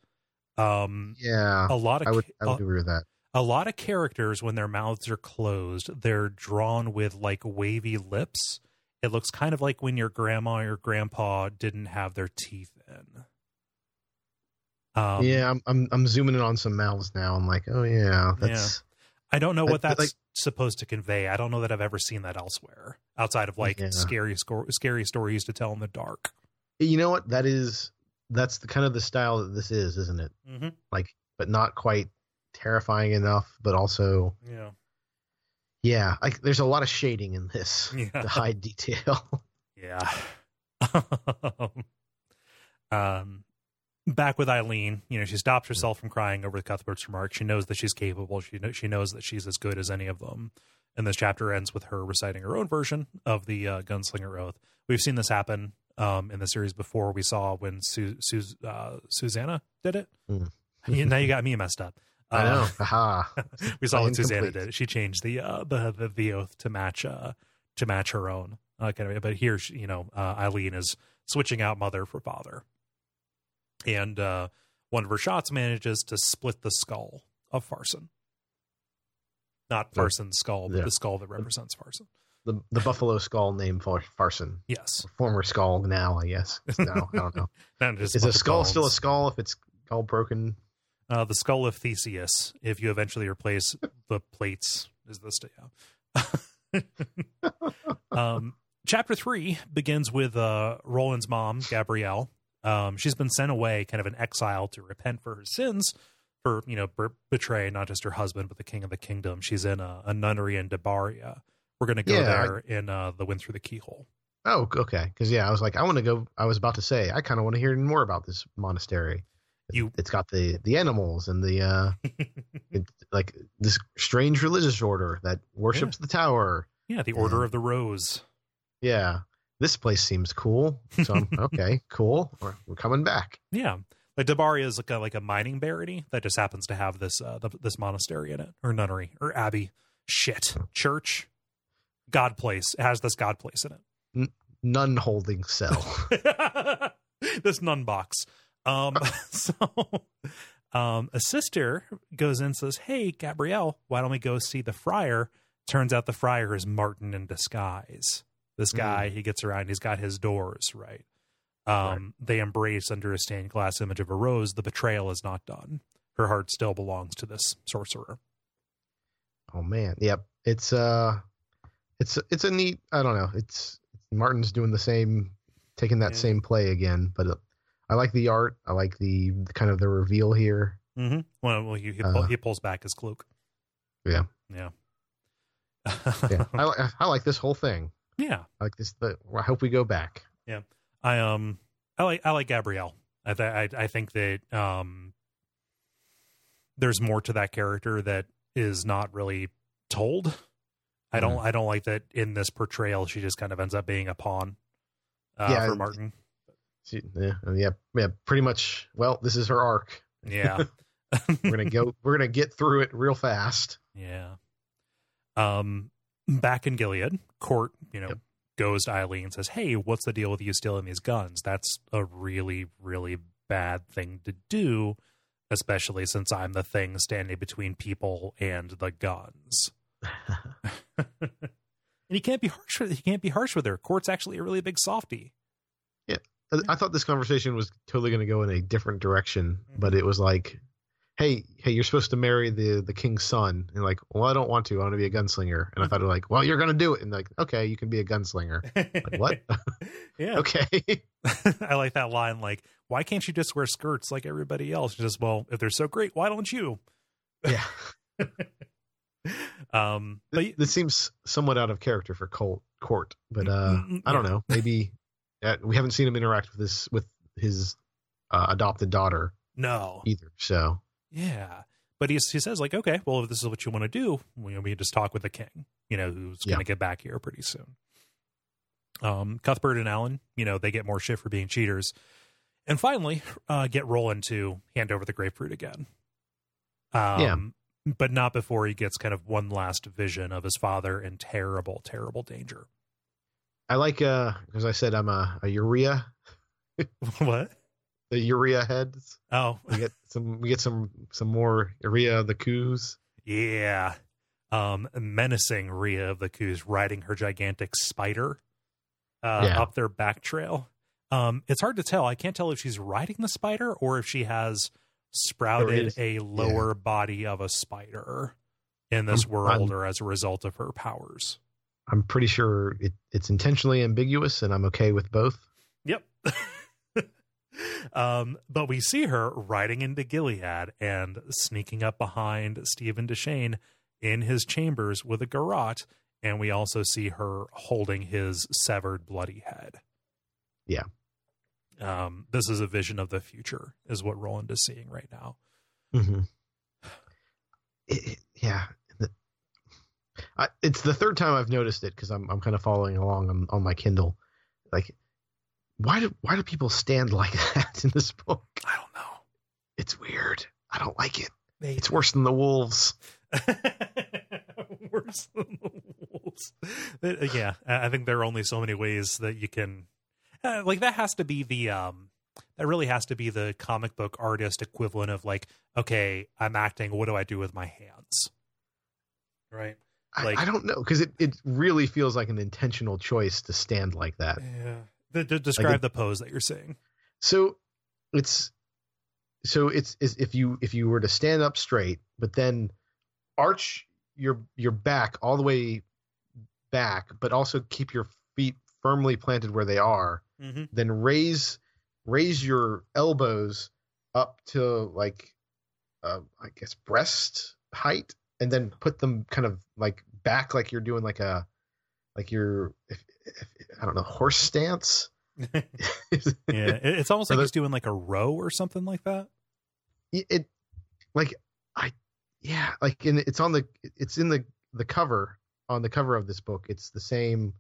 Um,
Yeah,
a lot of
I would I would agree with that.
a lot of characters when their mouths are closed they're drawn with like wavy lips it looks kind of like when your grandma or your grandpa didn't have their teeth in um
yeah, I'm, I'm I'm zooming in on some mouths now. I'm like, oh yeah, that's
i don't know what
I-
that's
like-
supposed to convey i don't know that i've ever seen that elsewhere outside of like
Yeah.
scary scary stories to tell in the dark
you know what that is. That's the kind of the style that this is, isn't it?
mm-hmm.
But not quite terrifying enough, but also
yeah
yeah, like there's a lot of shading in this
yeah
to hide detail.
Yeah. um, back with Aileen, you know, she stops herself from crying over Cuthbert's remark. She knows that she's capable. She knows, she knows that she's as good as any of them. And this chapter ends with her reciting her own version of the uh, gunslinger oath. We've seen this happen um, in the series before. We saw when Su- Su- uh, Susanna did it.
Mm.
Now you got me messed up.
I know.
Uh,
Aha.
we saw when Susanna did. She changed the uh, the, the the oath to match uh to match her own. Uh, kind of, but here, she, you know, uh, Aileen is switching out mother for father, and uh, one of her shots manages to split the skull of Farson. not Farson's skull, but
yeah.
the skull that represents Farson.
The the buffalo skull named Far- Farson,
Yes,
former skull now, I guess. No, I don't know. Is a skull still a skull if it's all broken?
Uh, the skull of Theseus. If you eventually replace the plates, is this yeah. um, chapter three begins with uh, Roland's mom, Gabrielle. Um, she's been sent away, kind of an exile, to repent for her sins, for you know ber- betray not just her husband but the king of the kingdom. She's in a, a nunnery in Debaria. We're going to go
Yeah,
there in uh, the wind through the keyhole.
Oh, okay. Because yeah, I was like, I want to go. I was about to say, I kind of want to hear more about this monastery.
You-
it's got the the animals and the uh, it, like this strange religious order that worships the tower.
Yeah, the Order
Yeah.
of the Rose.
Yeah, this place seems cool. So I'm okay, cool. We're, we're coming back.
Yeah, like Debaria is like a like a mining barony that just happens to have this uh, the, this monastery in it, or nunnery, or abbey. Shit, church, god place. It has this god place in it.
Nun holding cell.
this nun box. Um, so, um, a sister goes in and says, "Hey, Gabrielle, why don't we go see the friar?" Turns out the friar is Marten in disguise. This guy, he gets around. He's got his doors right. Um, They embrace under a stained glass image of a rose. The betrayal is not done. Her heart still belongs to this sorcerer.
oh man, yep. It's uh, it's it's a neat. I don't know. It's Marten's doing the same, taking that
Yeah.
same play again. But uh, I like the art. I like the, the kind of the reveal here.
Mm-hmm. Well, well he, he,
Uh,
he pulls back his cloak.
Yeah.
Yeah.
Yeah, I, I like this whole thing.
yeah.
I like this. The, I hope we go back. Yeah.
I um I like I like Gabrielle. I th- I I think that um there's more to that character that is not really told. I don't I don't like that in this portrayal she just kind of ends up being a pawn uh,
Yeah,
for Marten.
She, yeah, yeah, yeah. Pretty much. Well, this is her arc.
Yeah.
We're gonna go. we're gonna get through it real fast.
Yeah. Um, back in Gilead, Cort, you know,
Yep.
goes to Aileen and says, "Hey, what's the deal with you stealing these guns? That's a really, really bad thing to do, especially since I'm the thing standing between people and the guns." and he can't be harsh. With, he can't be harsh with her. Cort's actually a really big softie.
I- thought this conversation was totally going to go in a different direction, but it was like, "Hey, hey, you're supposed to marry the the king's son," and like, "Well, I don't want to. I want to be a gunslinger." And I thought, like, "Well, you're going to do it," and like, "Okay, you can be a gunslinger." Like, what?
yeah.
okay.
I like that line. Like, why can't you just wear skirts like everybody else? Just well, if they're so great, why don't you?
yeah.
Um, but
This, this seems somewhat out of character for Colt Cort, but uh,
Mm,
I don't know. Maybe we haven't seen him interact with this with his uh, adopted daughter
no,
either. So
yeah, but he he says like, okay, well, if this is what you want to do, we, we just talk with the king, you know, who's going to get back here pretty soon. Um, Cuthbert and Alain, you know, they get more shit for being cheaters, and finally, uh, get Roland to hand over the grapefruit again. Um,
Yeah.
but not before he gets kind of one last vision of his father in terrible, terrible danger.
I like uh, as I said, I'm a, a urea
what?
the urea heads.
Oh,
We get some we get some some more urea of the coos.
yeah. Um, menacing Rhea of the Coos riding her gigantic spider uh,
Yeah.
up their back trail. Um, it's hard to tell. I can't tell if she's riding the spider or if she has sprouted a lower body of a spider in this world
I'm-
or as a result of her powers.
I'm pretty sure it, it's intentionally ambiguous, and I'm okay with both.
Yep. um, but we see her riding into Gilead and sneaking up behind Steven Deschain in his chambers with a garrote, and we also see her holding his severed bloody head.
Yeah.
Um, this is a vision of the future, is what Roland is seeing right now.
Mm-hmm. It, yeah, I, it's the third time I've noticed it because I'm I'm kind of following along on, on my Kindle. Like, why do why do people stand like that in this book?
I don't know.
It's weird. I don't like it.
Maybe.
It's worse than the wolves.
worse than the wolves. Uh, Yeah, I I think there are only so many ways that you can, uh, like that has to be the um, that really has to be the comic book artist equivalent of like, okay, I'm acting. What do I do with my hands? right?
I,
Like-
I don't know because it, it really feels like an intentional choice to stand like that.
Yeah. The, the, describe the pose that you're saying.
So it's so it's, is if you if you were to stand up straight, but then arch your your back all the way back, but also keep your feet firmly planted where they are,
Mm-hmm.
then raise raise your elbows up to like uh, I guess breast height, and then put them kind of like back, like you're doing like a like you're if, if, I don't know horse stance.
yeah, it's almost like
the-
he's doing like a row or something like that.
it, it like I yeah like in it's on the it's in the the cover on the cover of this book. It's the same.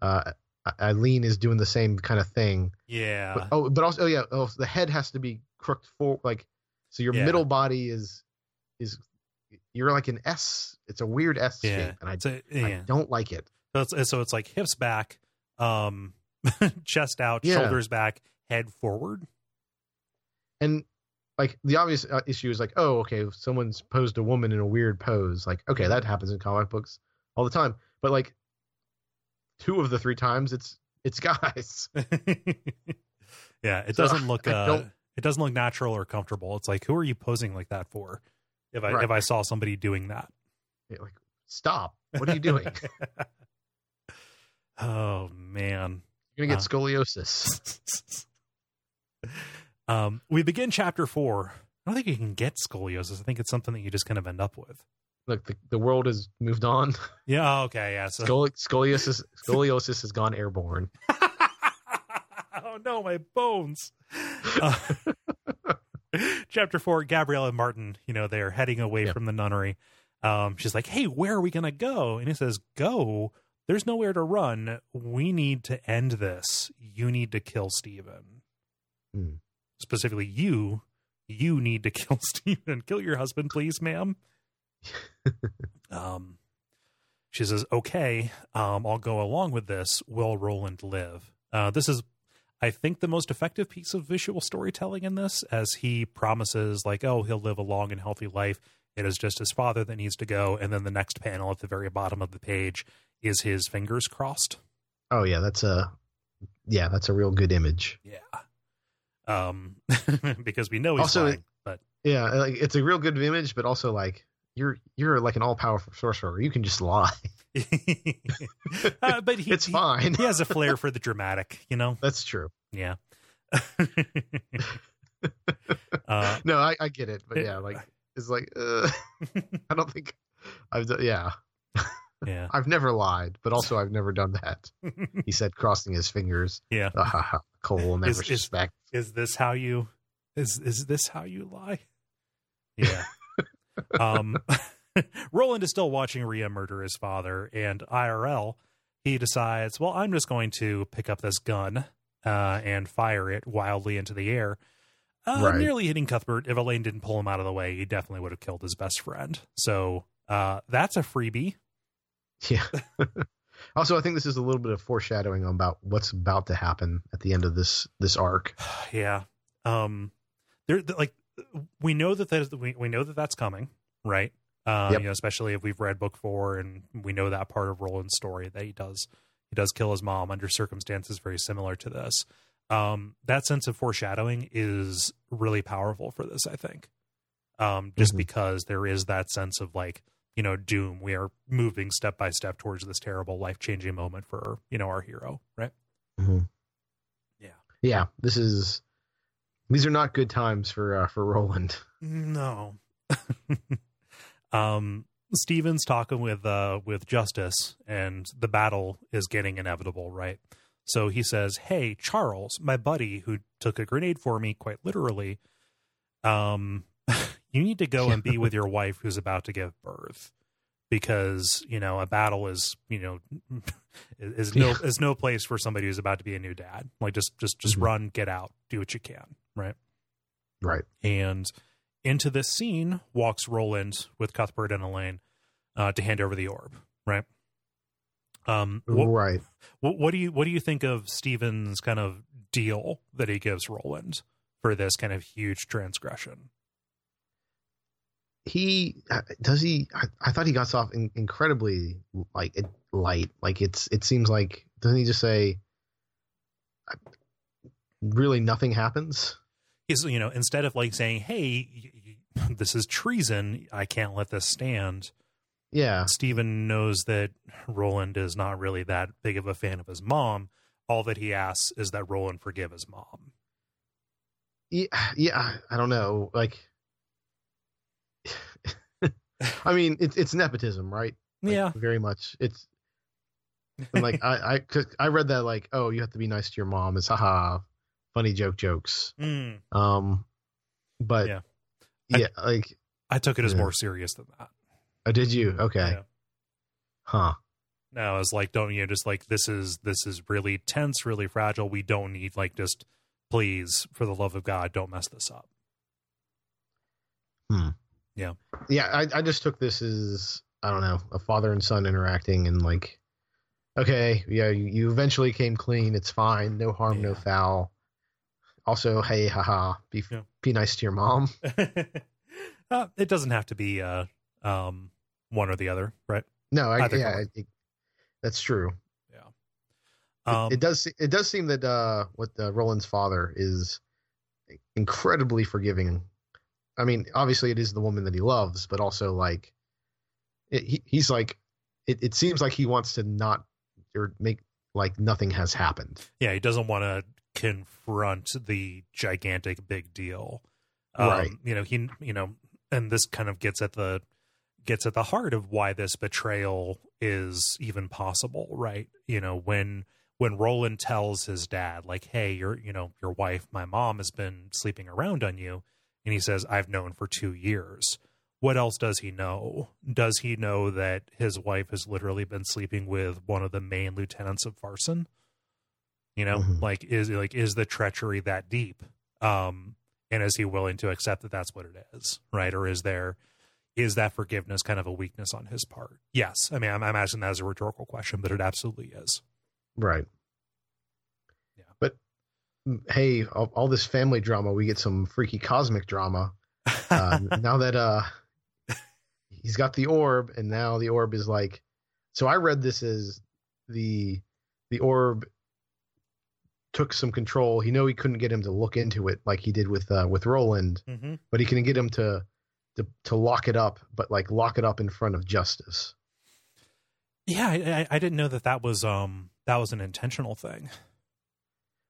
Uh, Aileen is doing the same kind of thing.
Yeah,
But, oh, but also, oh yeah, oh, the head has to be crooked for like, so your
Yeah.
middle body is is you're like an S. It's a weird S
yeah.
shape, and I,
so,
I don't like it.
So it's, so it's like hips back, um, chest out,
Yeah.
shoulders back, head forward.
And like the obvious uh, issue is like, oh, okay, if someone's posed a woman in a weird pose. Like, okay, that happens in comic books all the time. But like, two of the three times, it's it's guys.
yeah, it
So,
doesn't look uh, it doesn't look natural or comfortable. It's like who are you posing like that for? If I
Right.
if I saw somebody doing that,
You're like, stop! What are you doing?
oh man.
You're gonna get
Uh.
scoliosis.
um, we begin chapter four. I don't think you can get scoliosis. I think it's something that you just kind of end up with.
Look, the, the world has moved on.
Yeah. Okay. Yeah. So.
Scoli- scoliosis scoliosis has gone airborne.
oh no, my bones. Uh, chapter four, Gabrielle and Marten, you know, they're heading away
Yeah.
from the nunnery. Um, she's like, Hey, where are we gonna go? And he says, Go. There's nowhere to run. We need to end this. You need to kill Steven.
Hmm.
Specifically, you. You need to kill Steven. Kill your husband, please, ma'am. um she says, Okay, um, I'll go along with this. Will Roland live? Uh, this is I think the most effective piece of visual storytelling in this, as he promises, like, oh, he'll live a long and healthy life. It is just his father that needs to go. And then the next panel at the very bottom of the page is his fingers crossed.
Oh yeah, that's a yeah, that's a real good image.
Yeah. Um, because we know he's
Also,
lying, but
Yeah, like it's a real good image, but also like you're you're like an all powerful sorcerer. You can just lie.
uh, but he,
it's fine.
He, has a flair for the dramatic, you know?
That's true.
Yeah. uh,
No, I, I get it, but yeah, like it's like uh, I don't think I've done. Yeah,
yeah.
I've never lied, but also I've never done that. He said, crossing his fingers.
yeah.
Ah. Cole will never
Is- is-
suspect.
is this how you is is this how you lie yeah um roland is still watching Rhea murder his father and irl he decides well i'm just going to pick up this gun uh and fire it wildly into the air uh,
Right.
nearly hitting cuthbert if elaine didn't pull him out of the way he definitely would have killed his best friend so uh that's a freebie
Yeah. also, I think this is a little bit of foreshadowing about what's about to happen at the end of this this arc.
yeah um there like we know that that is we, we know that that's coming right uh
Yep.
you know especially if we've read book four and we know that part of roland's story that he does he does kill his mom under circumstances very similar to this um that sense of foreshadowing is really powerful for this i think um just
Mhm.
because there is that sense of like you know doom we are moving step by step towards this terrible life-changing moment for you know our hero right
Mhm.
Yeah.
Yeah. This is. These are not good times for uh, for Roland.
No. um Steven's talking with uh with Justus and the battle is getting inevitable, right? So he says, "Hey, Charles, my buddy who took a grenade for me quite literally, um you need to go and be with your wife who's about to give birth." Because you know a battle is you know is no
Yeah.
is no place for somebody who's about to be a new dad. Like just just just
Mhm.
run, get out, do what you can, right?
Right.
And into this scene walks Roland with Cuthbert and Alain uh, to hand over the orb. Right. Um. What,
Right.
what, what do you What do you think of Steven's kind of deal that he gives Roland for this kind of huge transgression?
He uh, does he I, I thought he got off in, incredibly like light like it's it seems like doesn't he just say really nothing happens
He's, you know, instead of like saying, "Hey, y- y- this is treason. I can't let this stand."
yeah
Steven knows that Roland is not really that big of a fan of his mom. All that he asks is that Roland forgive his mom.
yeah, yeah i don't know like i mean it's it's nepotism right Like,
yeah,
very much it's and like i i 'cause i read that like oh you have to be nice to your mom it's haha funny joke jokes
Mm,
um but
Yeah.
yeah,
I-
like
I took it as
Yeah.
more serious than that.
oh, did you okay
Yeah.
huh
No, it's like don't you know, just like this is this is really tense, really fragile. We don't need like just please, for the love of God, don't mess this up.
Yeah Yeah. I, I just took this as i don't know a father and son interacting and like okay yeah you, you eventually came clean it's fine no harm no foul also hey haha be
Yeah.
be nice to your mom
uh, it doesn't have to be uh, um, one or the other, right?
no I,
Either
yeah it, that's true
Yeah.
It-
Um,
it, does it does seem that uh what uh, Roland's father is incredibly forgiving. I mean, obviously it is the woman that he loves, but also like it, he, he's like it, it seems like he wants to not or make like nothing has happened.
yeah, he doesn't want to confront the gigantic big deal. Um,
Right.
You know, he, you know, and this kind of gets at the gets at the heart of why this betrayal is even possible, right? You know, when when Roland tells his dad, like, "Hey, your, you know, your wife, my mom, has been sleeping around on you," and he says, "I've known for two years." What else does he know? Does he know that his wife has literally been sleeping with one of the main lieutenants of Farson? You know,
Mhm.
like is like is the treachery that deep? Um, and is he willing to accept that that's what it is, right? Or is there is that forgiveness kind of a weakness on his part? Yes, I mean I'm, I'm asking that as a rhetorical question, but it absolutely is.
Right. Hey, all, all this family drama, we get some freaky cosmic drama. Uh, now that uh he's got the orb and now the orb is like so I read this as the the orb took some control. He know he couldn't get him to look into it like he did with uh with Roland,
mm-hmm.
but he can get him to to to lock it up, but like lock it up in front of Justus.
Yeah, I, I, I didn't know that that was um that was an intentional thing.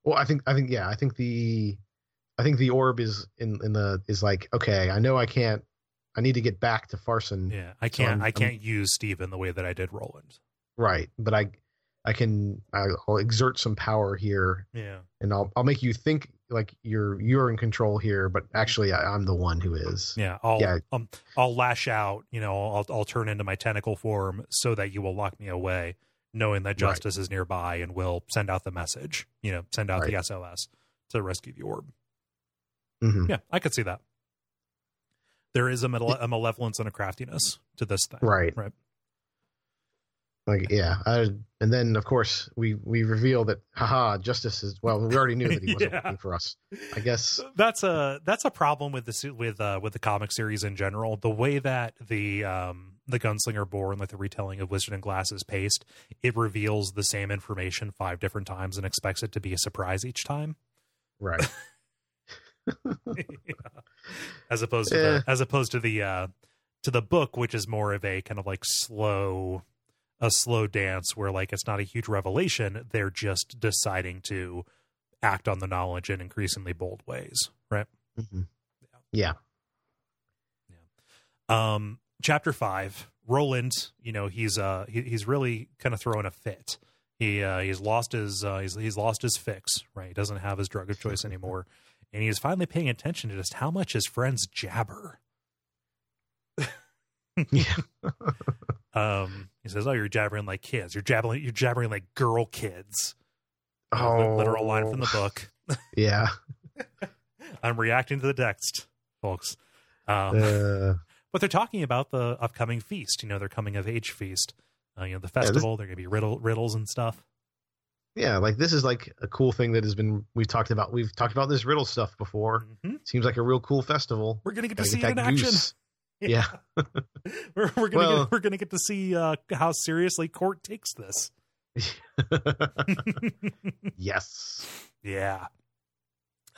Well, I think I think yeah, I think the I think the orb is in in the is like okay, I know I can't I need to get back to Farson.
Yeah, I can't
I'm-
I
I'm-
can't use Steven the way that I did Roland.
Right, but I I can I'll exert some power here
Yeah,
and I'll I'll make you think like you're you're in control here, but actually I, I'm the one who is.
yeah. I'll
Yeah.
um I'll lash out. You know, I'll I'll turn into my tentacle form so that you will lock me away, knowing that
Right.
Justus is nearby and will send out the message. You know, send out the SOS to rescue the orb.
Mhm.
Yeah, I could see that. There is a, male- a malevolence and a craftiness to this thing.
Right.
Right.
Like yeah, I, and then of course we we reveal that haha Justus is well we already knew that he wasn't
Yeah.
working for us. I guess
That's a that's a problem with the with uh, with the comic series in general. The way that the um, the Gunslinger Born, like the retelling of Wizard and Glass, is paced, it reveals the same information five different times and expects it to be a surprise each time.
right.
as opposed to
Yeah.
the, as opposed to the uh to the book which is more of a kind of like slow a slow dance where like it's not a huge revelation they're just deciding to act on the knowledge in increasingly bold ways right
Mhm. Yeah.
um chapter 5 roland you know he's uh he, he's really kind of throwing a fit. He uh he's lost his uh he's, he's lost his fix right? He doesn't have his drug of choice anymore. And he is finally paying attention to just how much his friends jabber.
Yeah.
um he says oh you're jabbering like kids. You're jabbering you're jabbering like girl kids.
Oh.
literal line from the book.
Yeah.
i'm reacting to the text folks. Um
Uh,
but they're talking about the upcoming feast. You know, their coming of age feast. Uh, you know, the festival. They're going to be riddle, riddles and stuff.
yeah, like this is like a cool thing that has been we've talked about. We've talked about this riddle stuff before.
Mhm.
Seems like a real cool festival.
We're going to get to see
get
it in
that
action.
goose. Yeah.
we're, we're gonna
Well-
get, we're gonna get to see uh, how seriously Cort takes this.
yes.
Yeah.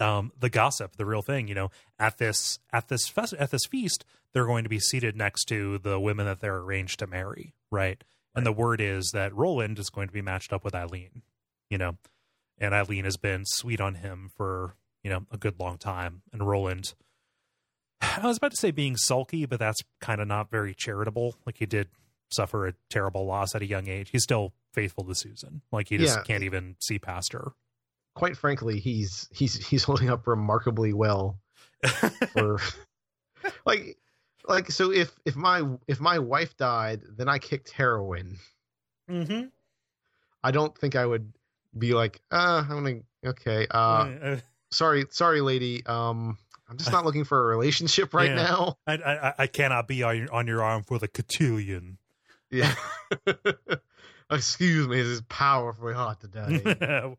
Um, the gossip, the real thing, you know, at this at this fest, at this feast, they're going to be seated next to the women that they're arranged to marry, right? And the word is that Roland is going to be matched up with Aileen, you know, and Aileen has been sweet on him for you know a good long time, and Roland. I was about to say being sulky, but that's kind of not very charitable. Like he did suffer a terrible loss at a young age. He's still faithful to Susan. Like he just
Yeah.
can't even see past her.
Quite frankly, he's he's he's holding up remarkably well for like like so if if my if my wife died, then I kicked heroin.
mm-hmm.
I don't think I would be like, uh, I'm gonna okay, uh sorry, sorry lady. Um I'm just not looking for a relationship right
Yeah.
now.
I, I I cannot be on your, on your arm for the cotillion.
Yeah. Excuse me, this is powerfully hot today.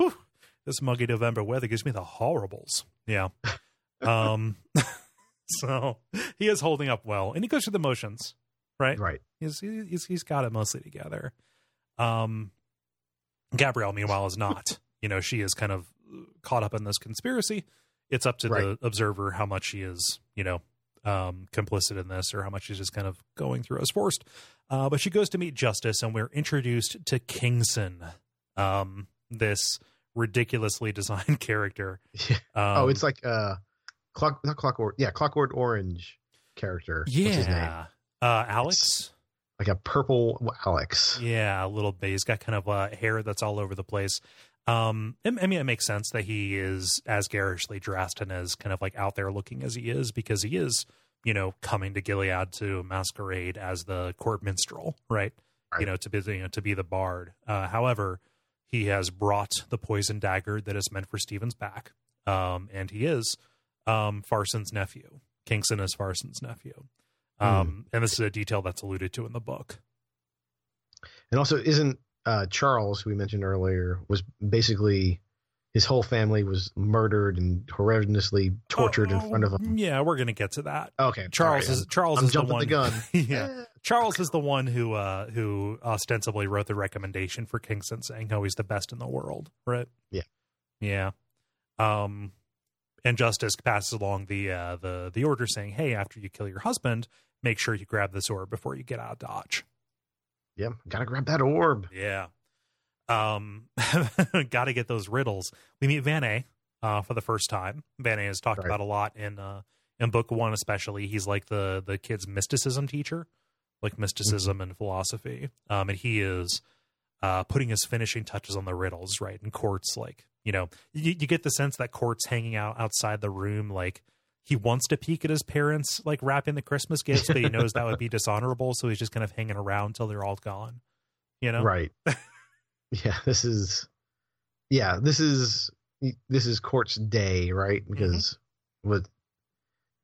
This muggy November weather gives me the horribles. Yeah. Um. so he is holding up well, and he goes through the motions, right?
right.
He's he's he's got it mostly together. Um, Gabrielle, meanwhile, is not. You know, she is kind of caught up in this conspiracy. It's up to the observer how much she is, you know, um, complicit in this, or how much she's just kind of going through as forced. Uh, but she goes to meet Justus, and we're introduced to Kingston, um, this ridiculously designed character.
Yeah.
Um,
oh, it's like uh clock not clockwork yeah, clockwork orange character. What's his name?
yeah, uh, Alex.
Like a purple Alex.
Yeah, a little bit. He's got kind of uh, hair that's all over the place. Um, I I mean, it makes sense that he is as garishly dressed and as kind of like out there looking as he is because he is, you know, coming to Gilead to masquerade as the court minstrel, right?
Right.
You know, to be you know to be the bard. Uh, however, he has brought the poison dagger that is meant for Steven's back, um, and he is um, Farson's nephew. Kingston is Farson's nephew. Um, And this is a detail that's alluded to in the book.
And also isn't uh Charles, who we mentioned earlier, was basically his whole family was murdered and horrendously tortured in front of him.
Oh, Yeah, we're gonna get to that.
Okay.
Charles
sorry,
is Charles
I'm
is the
jumping
one.
the gun.
yeah,
Eh,
Charles is the one who uh who ostensibly wrote the recommendation for Kingston, saying how he's the best in the world. Right?
Yeah.
Yeah. Um, and Justus passes along the uh the the order saying, "Hey, after you kill your husband, make sure you grab this orb before you get out of Dodge."
yeah, gotta grab that orb.
Yeah. Um, got to get those riddles. We meet Vannay uh, for the first time. Vannay is talked
Right.
about a lot in uh, in book one, especially. He's like the the kid's mysticism teacher, like mysticism and philosophy. Um, and he is uh, putting his finishing touches on the riddles, right? And Cort's like, you know, you, you get the sense that Cort's hanging out outside the room, like he wants to peek at his parents, like wrapping the Christmas gifts, but he knows that would be dishonorable, so he's just kind of hanging around till they're all gone. You know,
Right. yeah, this is yeah, this is this is Cort's day, right?
Mm-hmm.
Because with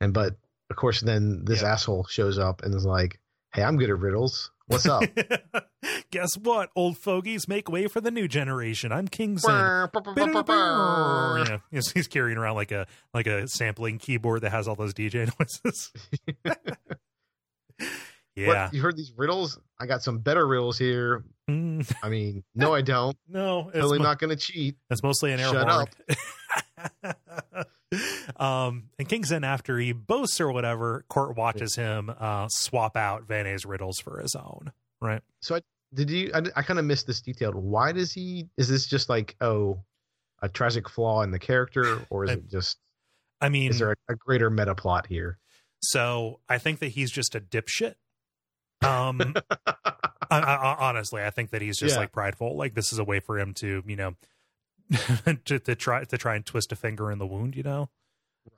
and but of course then this
Yeah.
asshole shows up and is like, Hey, I'm good at riddles. What's up?
Guess what, old fogies? Make way for the new generation. I'm Kingston. yeah, he's, he's carrying around like a like a sampling keyboard that has all those DJ noises. yeah.
What, you heard these riddles? I got some better riddles here.
Mm,
I mean, no, I don't.
no, it's,
Totally
mo-
not going to cheat.
That's mostly an air
Shut
horn. Um, and Kingston, after he boasts or whatever, Cort watches him uh, swap out Vannay's riddles for his own. Right.
So I did you? I, I kind of missed this detail. Why does he? Is this just like oh, a tragic flaw in the character, or is
I-
it just?
I mean,
Is there a, a greater meta plot here?
So I think that he's just a dipshit. Um, I, I, honestly, I think that he's just
Yeah.
like prideful. Like this is a way for him to, you know, to, to try to try and twist a finger in the wound. You know.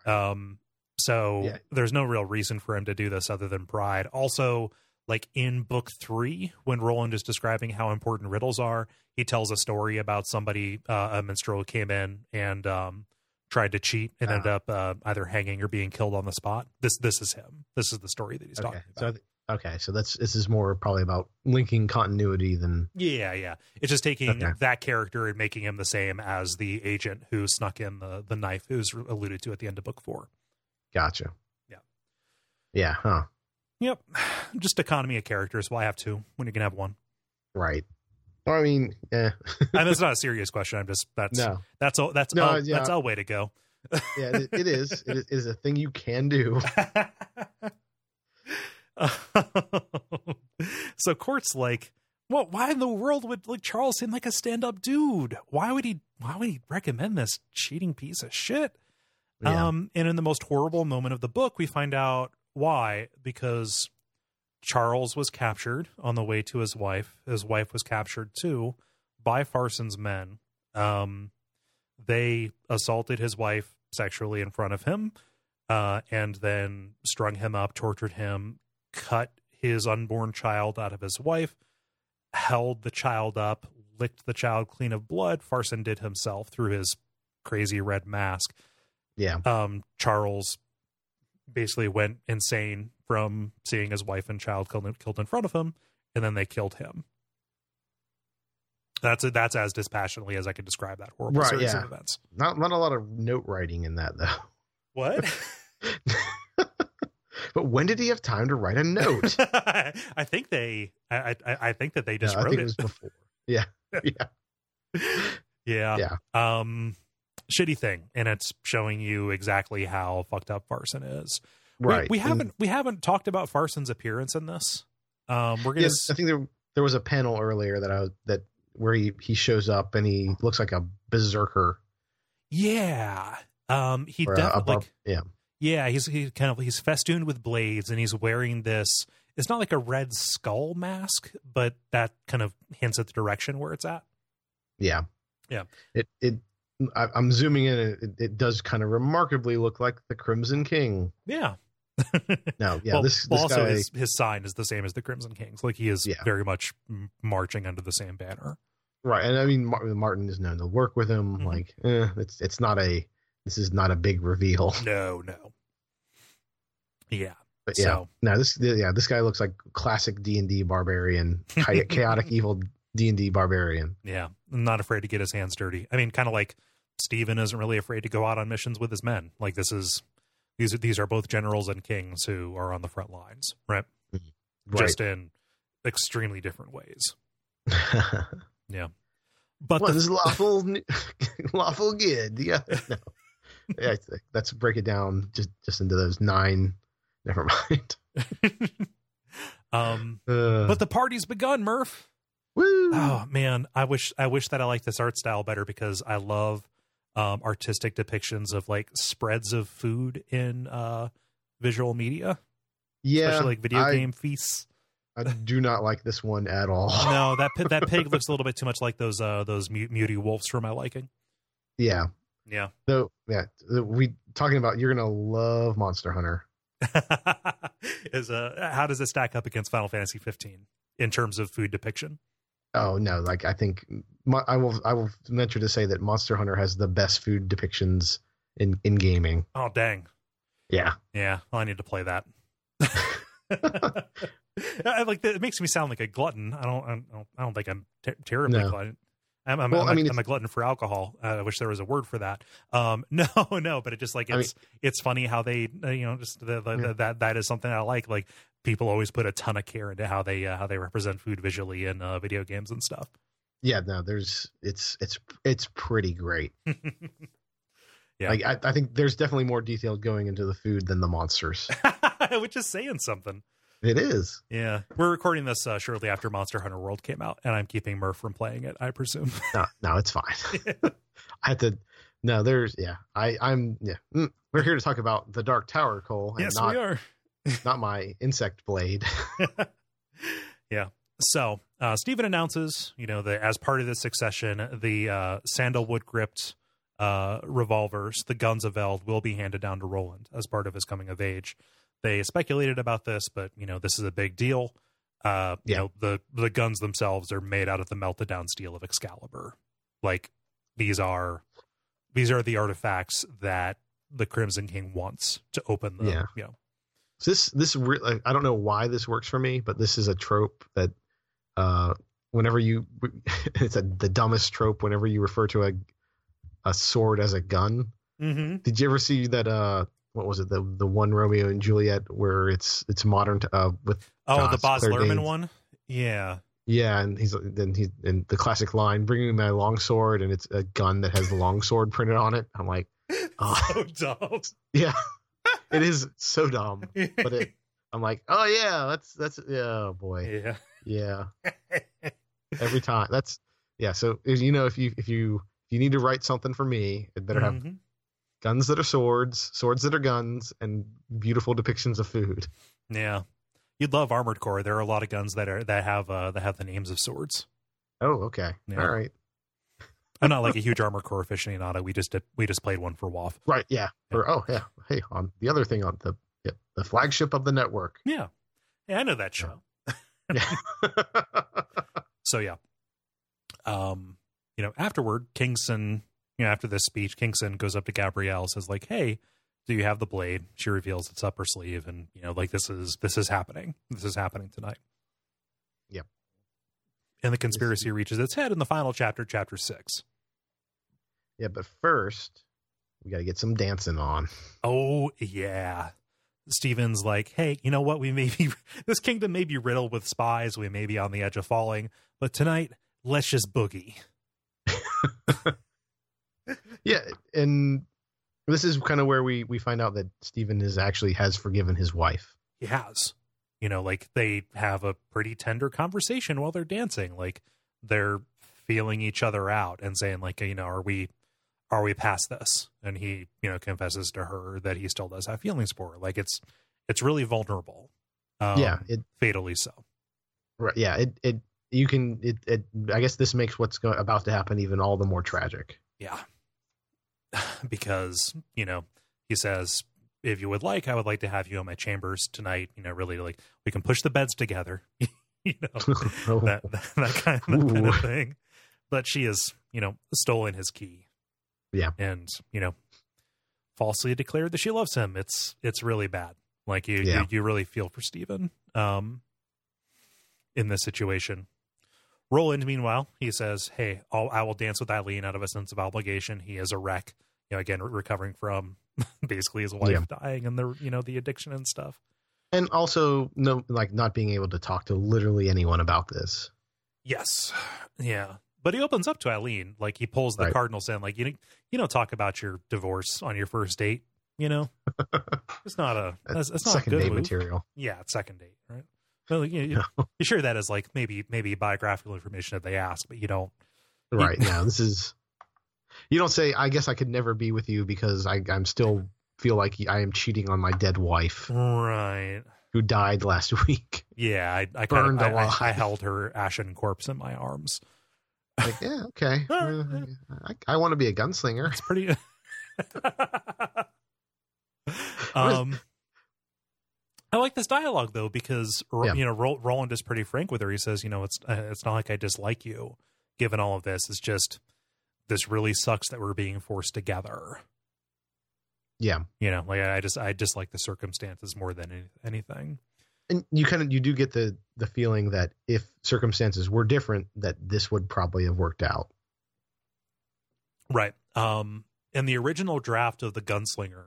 Um. So
Yeah.
there's no real reason for him to do this other than pride. Also, like in book three, when Roland is describing how important riddles are, he tells a story about somebody, uh, a minstrel came in and um, tried to cheat and
Ah.
ended up uh, either hanging or being killed on the spot. This this is him. This is the story that he's
Okay,
talking
so
about.
th- okay, so that's this is more probably about linking continuity than
yeah, yeah. It's just taking
Okay.
that character and making him the same as the agent who snuck in the the knife, who's alluded to at the end of book four.
gotcha.
Yeah.
Yeah, huh?
Yep. Just economy of characters. Well, I have two when you can have one.
Right. Well, I mean, eh.
and that's not a serious question. I'm just that's
no,
that's all. that's
No,
a,
yeah.
that's a way to go.
yeah, it. It is- it is a thing you can do.
so Cort's like, well, why in the world would like Charles seem like a stand-up dude? Why would he? Why would he recommend this cheating piece of shit?
Yeah.
Um, and in the most horrible moment of the book, we find out why because Charles was captured on the way to his wife. His wife was captured too by Farson's men. Um, they assaulted his wife sexually in front of him, uh, and then strung him up, tortured him, cut his unborn child out of his wife, held the child up, licked the child clean of blood. Farson did himself through his crazy red mask
yeah.
um, Charles basically went insane from seeing his wife and child killed, killed in front of him, and then they killed him. That's that's as dispassionately as I could describe that horrible
Right,
series
yeah.
of events.
Not not a lot of note writing in that though.
What?
but when did he have time to write a note?
I think they. I, I I think that they just
No,
wrote
think
it.
it was before. Yeah. Yeah.
yeah.
Yeah.
Um, shitty thing, and it's showing you exactly how fucked up Farson is.
Right.
We,
And-
haven't we haven't talked about Farson's appearance in this. Um, we're gonna.
Yes, I think there there was a panel earlier that I was that where he he shows up and he looks like a berserker.
Yeah. Um, he
or a- a
definitely like,
yeah.
Yeah, he's he kind of he's festooned with blades and he's wearing this it's not like a red skull mask, but that kind of hints at the direction where it's at.
Yeah.
Yeah.
It it I, I'm zooming in. It, it does kind of remarkably look like the Crimson King.
Yeah.
No, yeah,
well,
this this
also
guy.
his his sign is the same as the Crimson Kings. Like he is
Yeah.
very much marching under the same banner.
Right, and I mean Marten is known to work with him.
Mhm.
Like, eh, it's it's not a this is not a big reveal.
No, no. Yeah.
But yeah,
So
no, this yeah this guy looks like classic D and D barbarian, chaotic evil D and D barbarian.
yeah, not afraid to get his hands dirty. I mean, kind of like Steven isn't really afraid to go out on missions with his men. Like this is these are these are both generals and kings who are on the front lines, right? Mm-hmm.
Right.
Just in extremely different ways. Yeah, but the,
One's lawful, lawful good. The other, no. Yeah, let's break it down just just into those nine. Never mind.
um,
Uh,
but the party's begun, Murph.
woo!
Oh man, I wish I wish that I liked this art style better because I love um, artistic depictions of like spreads of food in uh, visual media,
yeah,
especially like video
I,
game feasts.
I do not like this one at all.
No, that that pig looks a little bit too much like those uh, those mute, muty wolves for my liking.
Yeah,
Yeah.
So Yeah, we talking about. You're gonna love Monster Hunter.
Is uh, how does it stack up against Final Fantasy 15 in terms of food depiction?
Oh no, like I think I will. I will venture to say that Monster Hunter has the best food depictions in in gaming.
Oh dang.
Yeah,
Yeah, well, I need to play that. I, like it makes me sound like a glutton. I don't. I don't, I don't think I'm ter- terribly
No.
glutton. I'm, I'm,
Well,
I'm,
I
a-
mean,
I'm a glutton for alcohol. Uh, I wish there was a word for that. Um, no, no, but it just like
I
it's it's funny how they uh, you know just the, the,
Yeah.
that that is something I like. Like people always put a ton of care into how they uh, how they represent food visually in uh, video games and stuff.
yeah. No, there's it's it's it's pretty great.
Yeah.
Like I, I think there's definitely more detail going into the food than the monsters.
Which is saying something.
It is.
Yeah, we're recording this uh, shortly after Monster Hunter World came out, and I'm keeping Murph from playing it. I presume.
No, no, it's fine. I had to. No, there's yeah. I I'm yeah. Mm, we're here to talk about the Dark Tower, Cole, and
yes,
not
we are.
not my insect blade.
yeah. So uh, Steven announces, you know, that as part of this succession, the uh, sandalwood gripped uh, revolvers, the guns of Eld, will be handed down to Roland as part of his coming of age. They speculated about this, but you know, this is a big deal. Uh, you know, the the guns themselves are made out of the melted down steel of Excalibur. Like these are these are the artifacts that the Crimson King wants to open the
Yeah.
you know
So this this re- I don't know why this works for me, but this is a trope that uh whenever you it's a, the dumbest trope whenever you refer to a a sword as a gun.
mm-hmm.
Did you ever see that uh what was it the the one Romeo and Juliet where it's it's modern to, uh with
Oh, the Baz
Claire
Luhrmann
Danes.
one. Yeah.
yeah and he's then he and the classic line bringing my longsword and it's a gun that has the longsword printed on it I'm like oh
So dumb.
yeah it is so dumb but it I'm like oh yeah that's that's yeah oh boy
yeah.
yeah every time that's yeah so you know if you if you if you need to write something for me it better have
Mhm.
Guns that are swords swords that are guns and beautiful depictions of food
Yeah. You'd love Armored Core. There are a lot of guns that are that have uh that have the names of swords.
oh okay
Yeah.
all right
I'm not like a huge Armored Core aficionado. We just did, we just played one for WoW.
right yeah or oh yeah hey on the other thing on the yeah, the flagship of the network
Yeah. Yeah, I know that show.
yeah
So yeah. Um, you know, afterward, Kingston, you know, after this speech, Kingston goes up to Gabrielle, says like, "Hey, do you have the blade?" She reveals it's up her sleeve, and you know, like this is this is happening. This is happening tonight.
Yep.
And the conspiracy reaches its head in the final chapter, chapter six.
yeah but first we got to get some dancing on
Oh yeah. Steven's like, hey, you know what? We may be this kingdom may be riddled with spies. We may be on the edge of falling, but tonight, let's just boogie.
yeah and this is kind of where we we find out that Steven is actually has forgiven his wife
He has. You know, like they have a pretty tender conversation while they're dancing. Like they're feeling each other out and saying, like, you know, are we are we past this? And he, you know, confesses to her that he still does have feelings for her. Like it's it's really vulnerable. Um,
yeah it
fatally so.
right yeah it it you can it, it i guess this makes what's go- about to happen even all the more tragic
Yeah. because, you know, he says, if you would like, I would like to have you in my chambers tonight. You know, really like we can push the beds together. you know,
Oh,
that, that, that kind, that kind of thing. But she has, you know, stolen his key.
Yeah.
And, you know, falsely declared that she loves him. It's it's really bad. Like you
Yeah.
you, you really feel for Steven um in this situation. Roland, meanwhile, he says, Hey, I'll, I will dance with Aileen out of a sense of obligation. He is a wreck. You know, again, re- recovering from basically his wife
Yeah.
dying and the you know, the addiction and stuff.
and also no like not being able to talk to literally anyone about this
Yes. Yeah. But he opens up to Aileen. Like he pulls the
Right.
cardinal sin. Like you, you don't talk about your divorce on your first date. You know, it's not a. That's, that's not a
second
good
date
move.
material
Yeah, it's second date, right? Well, you, you, you share that as like maybe maybe biographical information that they ask, but you don't.
right now this is you don't say i guess i could never be with you because i i'm still feel like i am cheating on my dead wife
Right.
who died last week
Yeah, I, I kind
Burned
of I, I. I held her ashen corpse in my arms.
like yeah okay i, I want to be a gunslinger
It's pretty. um, I like this dialogue though because
Yeah.
you know Ro- Roland is pretty frank with her. He says, you know, it's uh, it's not like I dislike you. Given all of this, it's just this really sucks that we're being forced together.
yeah
You know, like I just I dislike the circumstances more than any, anything.
and you kind of you do get the the feeling that if circumstances were different that this would probably have worked out
Right. Um in the original draft of the Gunslinger,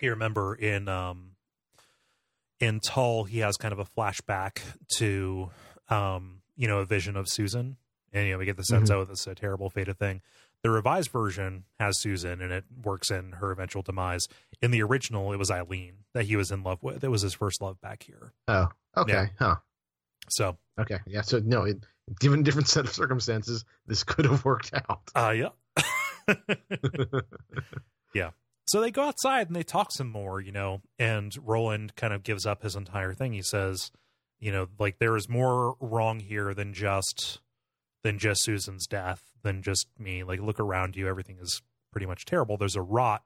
you remember in um in Tull he has kind of a flashback to um, you know, a vision of Susan. And you know, we get the sense, oh, this is a terrible fated thing. The revised version has Susan and it works in her eventual demise. In the original, it was Aileen that he was in love with. It was his first love back here.
oh okay
Yeah.
huh
So
okay yeah so no it, given different set of circumstances this could have worked out
uh yeah. yeah. So they go outside and they talk some more, you know, and Roland kind of gives up his entire thing. He says, you know, like there is more wrong here than just than just Susan's death, than just me. Like look around you, everything is pretty much terrible. There's a rot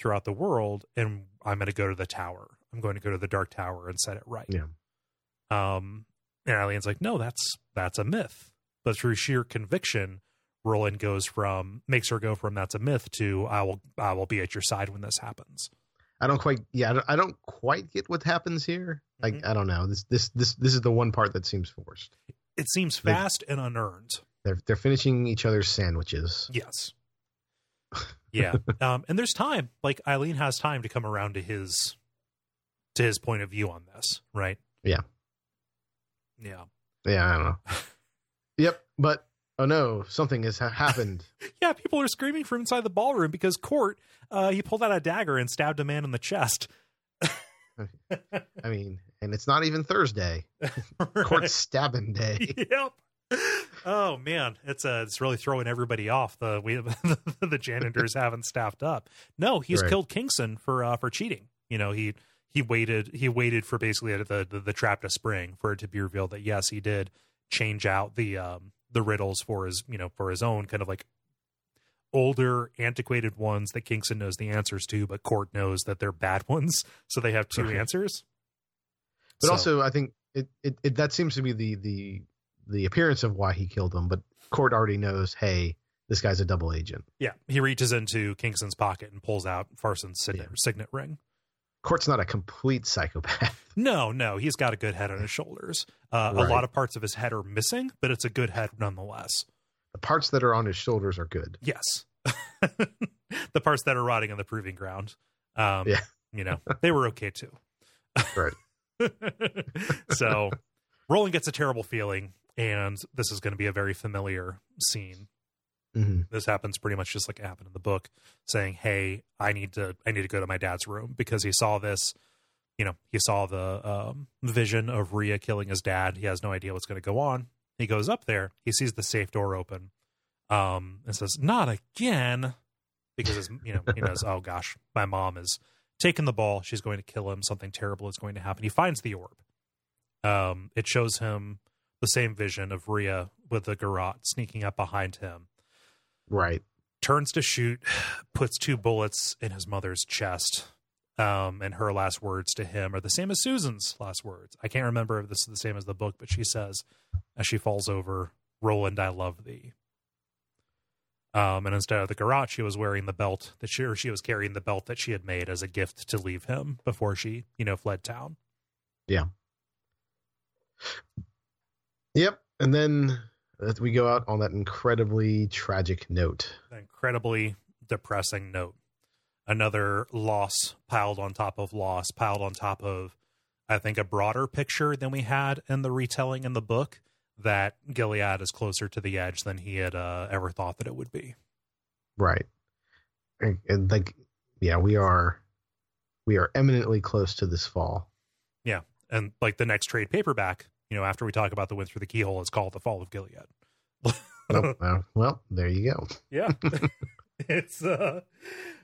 throughout the world and I'm going to go to the tower. I'm going to go to the dark tower and set it right.
Yeah.
Um and Aileen's like, "No, that's that's a myth." But through sheer conviction, Roland goes from makes her go from that's a myth to I will I will be at your side when this happens.
I don't quite yeah I don't, I don't quite get what happens here like
Mhm.
I don't know this this this this is the one part that seems forced
It seems fast and unearned.
they're they're finishing each other's sandwiches
Yes. yeah. Um, and there's time. Like Aileen has time to come around to his to his point of view on this, right?
Yeah.
Yeah.
Yeah, I don't know. yep, but oh no, something has ha- happened.
yeah, people are screaming from inside the ballroom because Cort, uh, he pulled out a dagger and stabbed a man in the chest.
I mean, and it's not even Thursday. right. Cort stabbing day.
Yep. Oh man, it's uh it's really throwing everybody off. The we the janitors haven't staffed up. No, he's right. killed Kingston for uh for cheating. You know, he he waited he waited for basically the, the the trap to spring for it to be revealed that yes, he did change out the um the riddles for his you know for his own kind of like older antiquated ones that Kingston knows the answers to, but Cort knows that they're bad ones, so they have two answers.
But so. also, I think it, it, it that seems to be the the the appearance of why he killed him. But Cort already knows, hey, this guy's a double agent.
Yeah, he reaches into Kingston's pocket and pulls out Farson's signet, yeah. signet ring.
Cort's not a complete psychopath.
No, no, he's got a good head on his shoulders. Uh, right. A lot of parts of his head are missing, but it's a good head nonetheless.
The parts that are on his shoulders are good.
Yes, the parts that are rotting on the proving ground. Um, yeah, you know they were okay too.
right.
so, Roland gets a terrible feeling, and this is going to be a very familiar scene
Mm-hmm.
This happens pretty much just like it happened in the book, saying, "Hey, I need to I need to go to my dad's room because he saw this. You know, he saw the um, vision of Rhea killing his dad. He has no idea what's going to go on. He goes up there. He sees the safe door open, um, and says, "Not again," because his, you know he knows. oh gosh, my mom is taking the ball. She's going to kill him. Something terrible is going to happen. He finds the orb. Um, it shows him the same vision of Rhea with the garrote sneaking up behind him
Right.
Turns to shoot, puts two bullets in his mother's chest. Um, and her last words to him are the same as Susan's last words. I can't remember if this is the same as the book, but she says, as she falls over, Roland, I love thee. Um, and instead of the garrote, she was wearing the belt that she, or she was carrying the belt that she had made as a gift to leave him before she, you know, fled town.
Yeah. Yep. And then we go out on that incredibly tragic note.
Incredibly depressing note. Another loss piled on top of loss, piled on top of, I think, a broader picture than we had in the retelling in the book that Gilead is closer to the edge than he had uh, ever thought that it would be.
Right. And, and like, yeah, we are, we are eminently close to this fall.
Yeah. And like the next trade paperback you know, after we talk about the wind through the keyhole, it's called the Fall of Gilead.
oh, uh, well, there you go.
yeah, it's uh,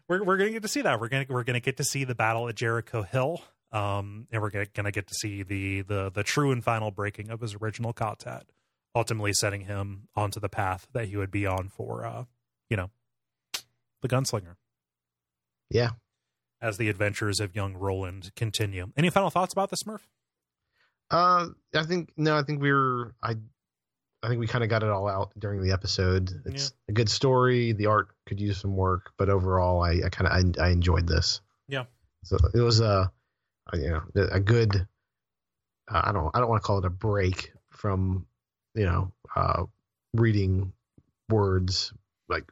we're we're gonna get to see that. We're gonna we're gonna get to see the battle at Jericho Hill. Um, and we're gonna, gonna get to see the the the true and final breaking of his original ka-tet, ultimately setting him onto the path that he would be on for, uh, you know, the gunslinger.
Yeah.
As the adventures of young Roland continue. Any final thoughts about the Smurf?
Uh, I think no. I think we are I, I think we kind of got it all out during the episode. It's yeah. a good story. The art could use some work, but overall, I, I kind of I, I, enjoyed this.
Yeah.
So it was a, a you know, a good. Uh, I don't I don't want to call it a break from you know uh, reading words like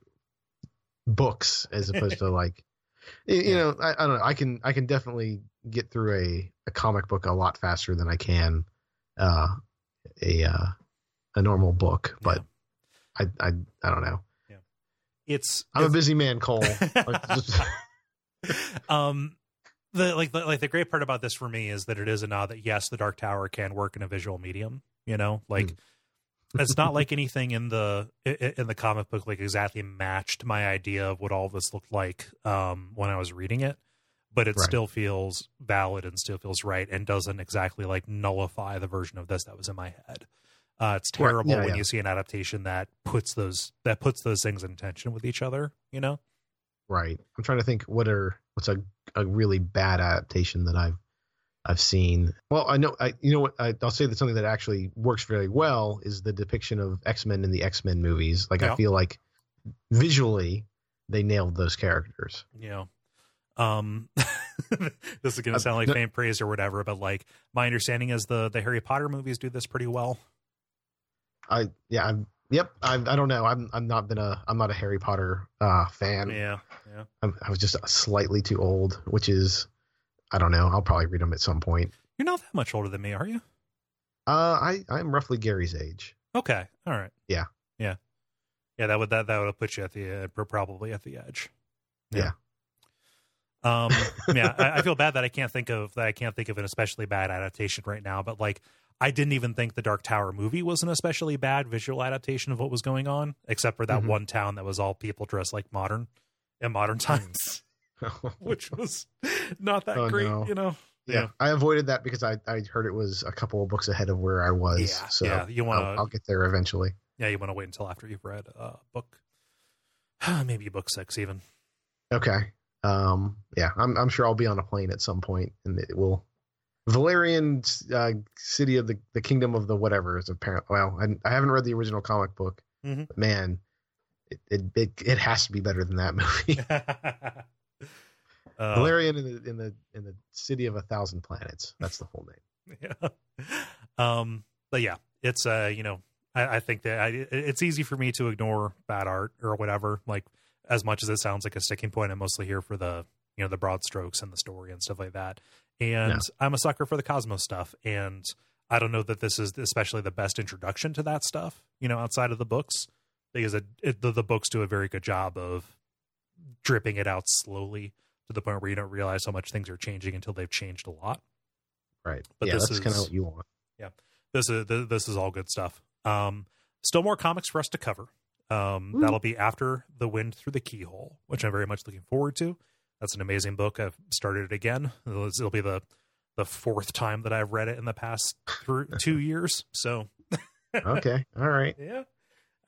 books as opposed to like you, you know I, I don't know I can I can definitely get through a, a comic book a lot faster than I can uh, a uh, a normal book. But yeah. I, I I don't know.
Yeah, it's
I'm
it's,
a busy man, Cole.
um, the like the like the great part about this for me is that it is a nod that yes, the Dark Tower can work in a visual medium. You know, like. Mm. it's not like anything in the in the comic book like exactly matched my idea of what all this looked like um, when I was reading it but it right. still feels valid and still feels right and doesn't exactly like nullify the version of this that was in my head. Uh, it's terrible right. yeah, when yeah. you see an adaptation that puts those that puts those things in tension with each other. You know,
right? I'm trying to think what are what's a a really bad adaptation that I've I've seen. Well, I know I you know what I, will say that something that actually works very well is the depiction of X Men in the X Men movies. Like yeah. I feel like visually they nailed those characters.
Yeah. Um, this is going to uh, sound like faint praise or whatever, but like my understanding is the the Harry Potter movies do this pretty well.
I yeah, I'm Yep, I, I don't know. I'm I'm not been a I'm not a Harry Potter uh, fan.
Yeah, yeah.
I'm, I was just slightly too old, which is I don't know. I'll probably read them at some point.
You're not that much older than me, are you?
Uh, I I'm roughly Gary's age.
Okay, all right.
Yeah.
yeah, yeah. That would that that would have put you at the uh, probably at the edge.
Yeah.
Um. yeah. I, I feel bad that I can't think of that I can't think of an especially bad adaptation right now. But like, I didn't even think the Dark Tower movie was an especially bad visual adaptation of what was going on, except for that
Mhm.
one town that was all people dressed like modern in modern
Hmm.
times, which was not that
Oh,
great.
no.
You know.
yeah.
Yeah.
I avoided that because I I heard it was a couple of books ahead of where I was.
Yeah,
so
yeah, you wanna-
I'll, I'll get there eventually.
Yeah, you want to wait until after you've read uh, book, maybe book six even.
Okay. Um. Yeah. I'm I'm sure I'll be on a plane at some point, and it will. Valerian uh, City of the the Kingdom of the whatever is apparent. Well, I, I haven't read the original comic book,
Mhm.
but man, it, it it it has to be better than that movie.
uh,
Valerian in the in the in the City of a Thousand Planets. That's the whole name.
yeah. Um, but yeah, it's uh, you know, I, I think that I, it's easy for me to ignore bad art or whatever. Like as much as it sounds like a sticking point, I'm mostly here for the you know the broad strokes and the story and stuff like that. And
Yeah.
I'm a sucker for the Cosmos stuff, and I don't know that this is especially the best introduction to that stuff. You know, outside of the books, because it, it, the, the books do a very good job of dripping it out slowly to the point where you don't realize how much things are changing until they've changed a lot
Right.
But
yeah,
this
that's kind of what you want. Yeah.
This is this is all good stuff. Um, still more comics for us to cover. Um,
Woo.
that'll be after the wind through the keyhole, which I'm very much looking forward to. That's an amazing book. I've started it again. It'll, it'll be the the fourth time that I've read it in the past through two years. So
Okay. All right.
yeah,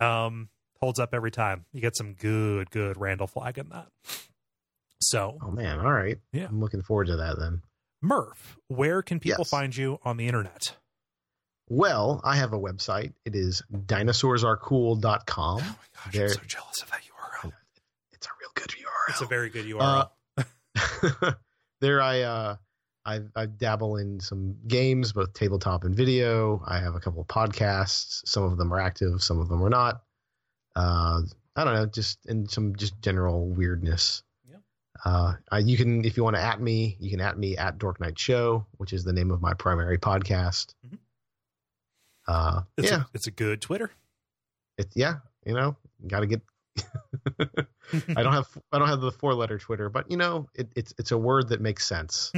um, holds up every time. You get some good good Randall Flagg in that. So
Oh man. All right.
Yeah.
I'm looking forward to that then.
Murph, where can people
Yes.
find you on the internet?
Well, I have a website. It is dinosaursAreCool.com.
Oh my gosh,
There-
I'm so jealous of that URL.
It's a real good URL.
It's a very good URL.
there I uh I I dabble in some games, both tabletop and video. I have a couple of podcasts. Some of them are active, some of them are not. Uh I don't know, just in some just general weirdness.
Yeah.
Uh I, you can if you want to at me, you can at me at Dork Night Show, which is the name of my primary podcast.
Mhm.
Uh
it's
yeah,
a, it's a good Twitter.
it, yeah, you know, got to get I don't have I don't have the four letter Twitter, but you know, it, it's it's a word that makes sense.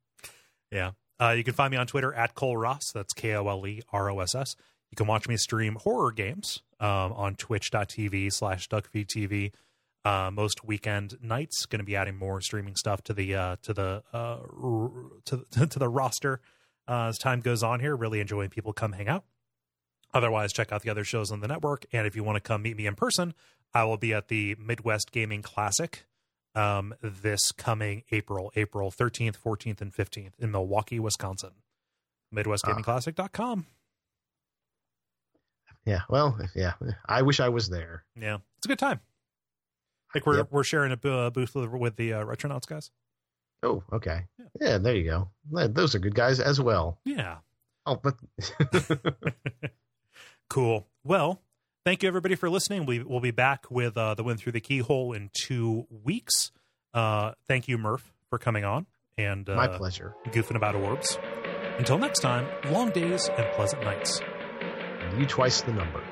yeah. Uh, you can find me on Twitter at Cole Ross. That's K O L E R O S S. You can watch me stream horror games um, on twitch.tv slash duckfeedtv. Uh, most weekend nights going to be adding more streaming stuff to the uh, to the uh, to, to the roster uh, as time goes on here. Really enjoying people come hang out. Otherwise, check out the other shows on the network. And if you want to come meet me in person, I will be at the Midwest Gaming Classic um, this coming April, April 13th, 14th, and 15th in Milwaukee, Wisconsin. MidwestGamingClassic.com.
Yeah, well, yeah, I wish I was there.
Yeah, it's a good time. Like we're
Yep.
we're sharing a uh, booth with, with the uh, Retronauts guys.
Oh, okay.
Yeah.
Yeah, there you go. Those are good guys as well.
Yeah,
Oh, but
cool. Well, thank you everybody for listening. We we'll be back with uh, the wind through the keyhole in two weeks. Uh, thank you, Murph, for coming on and uh,
my pleasure.
goofing about orbs. Until next time, long days and pleasant nights.
You twice the number.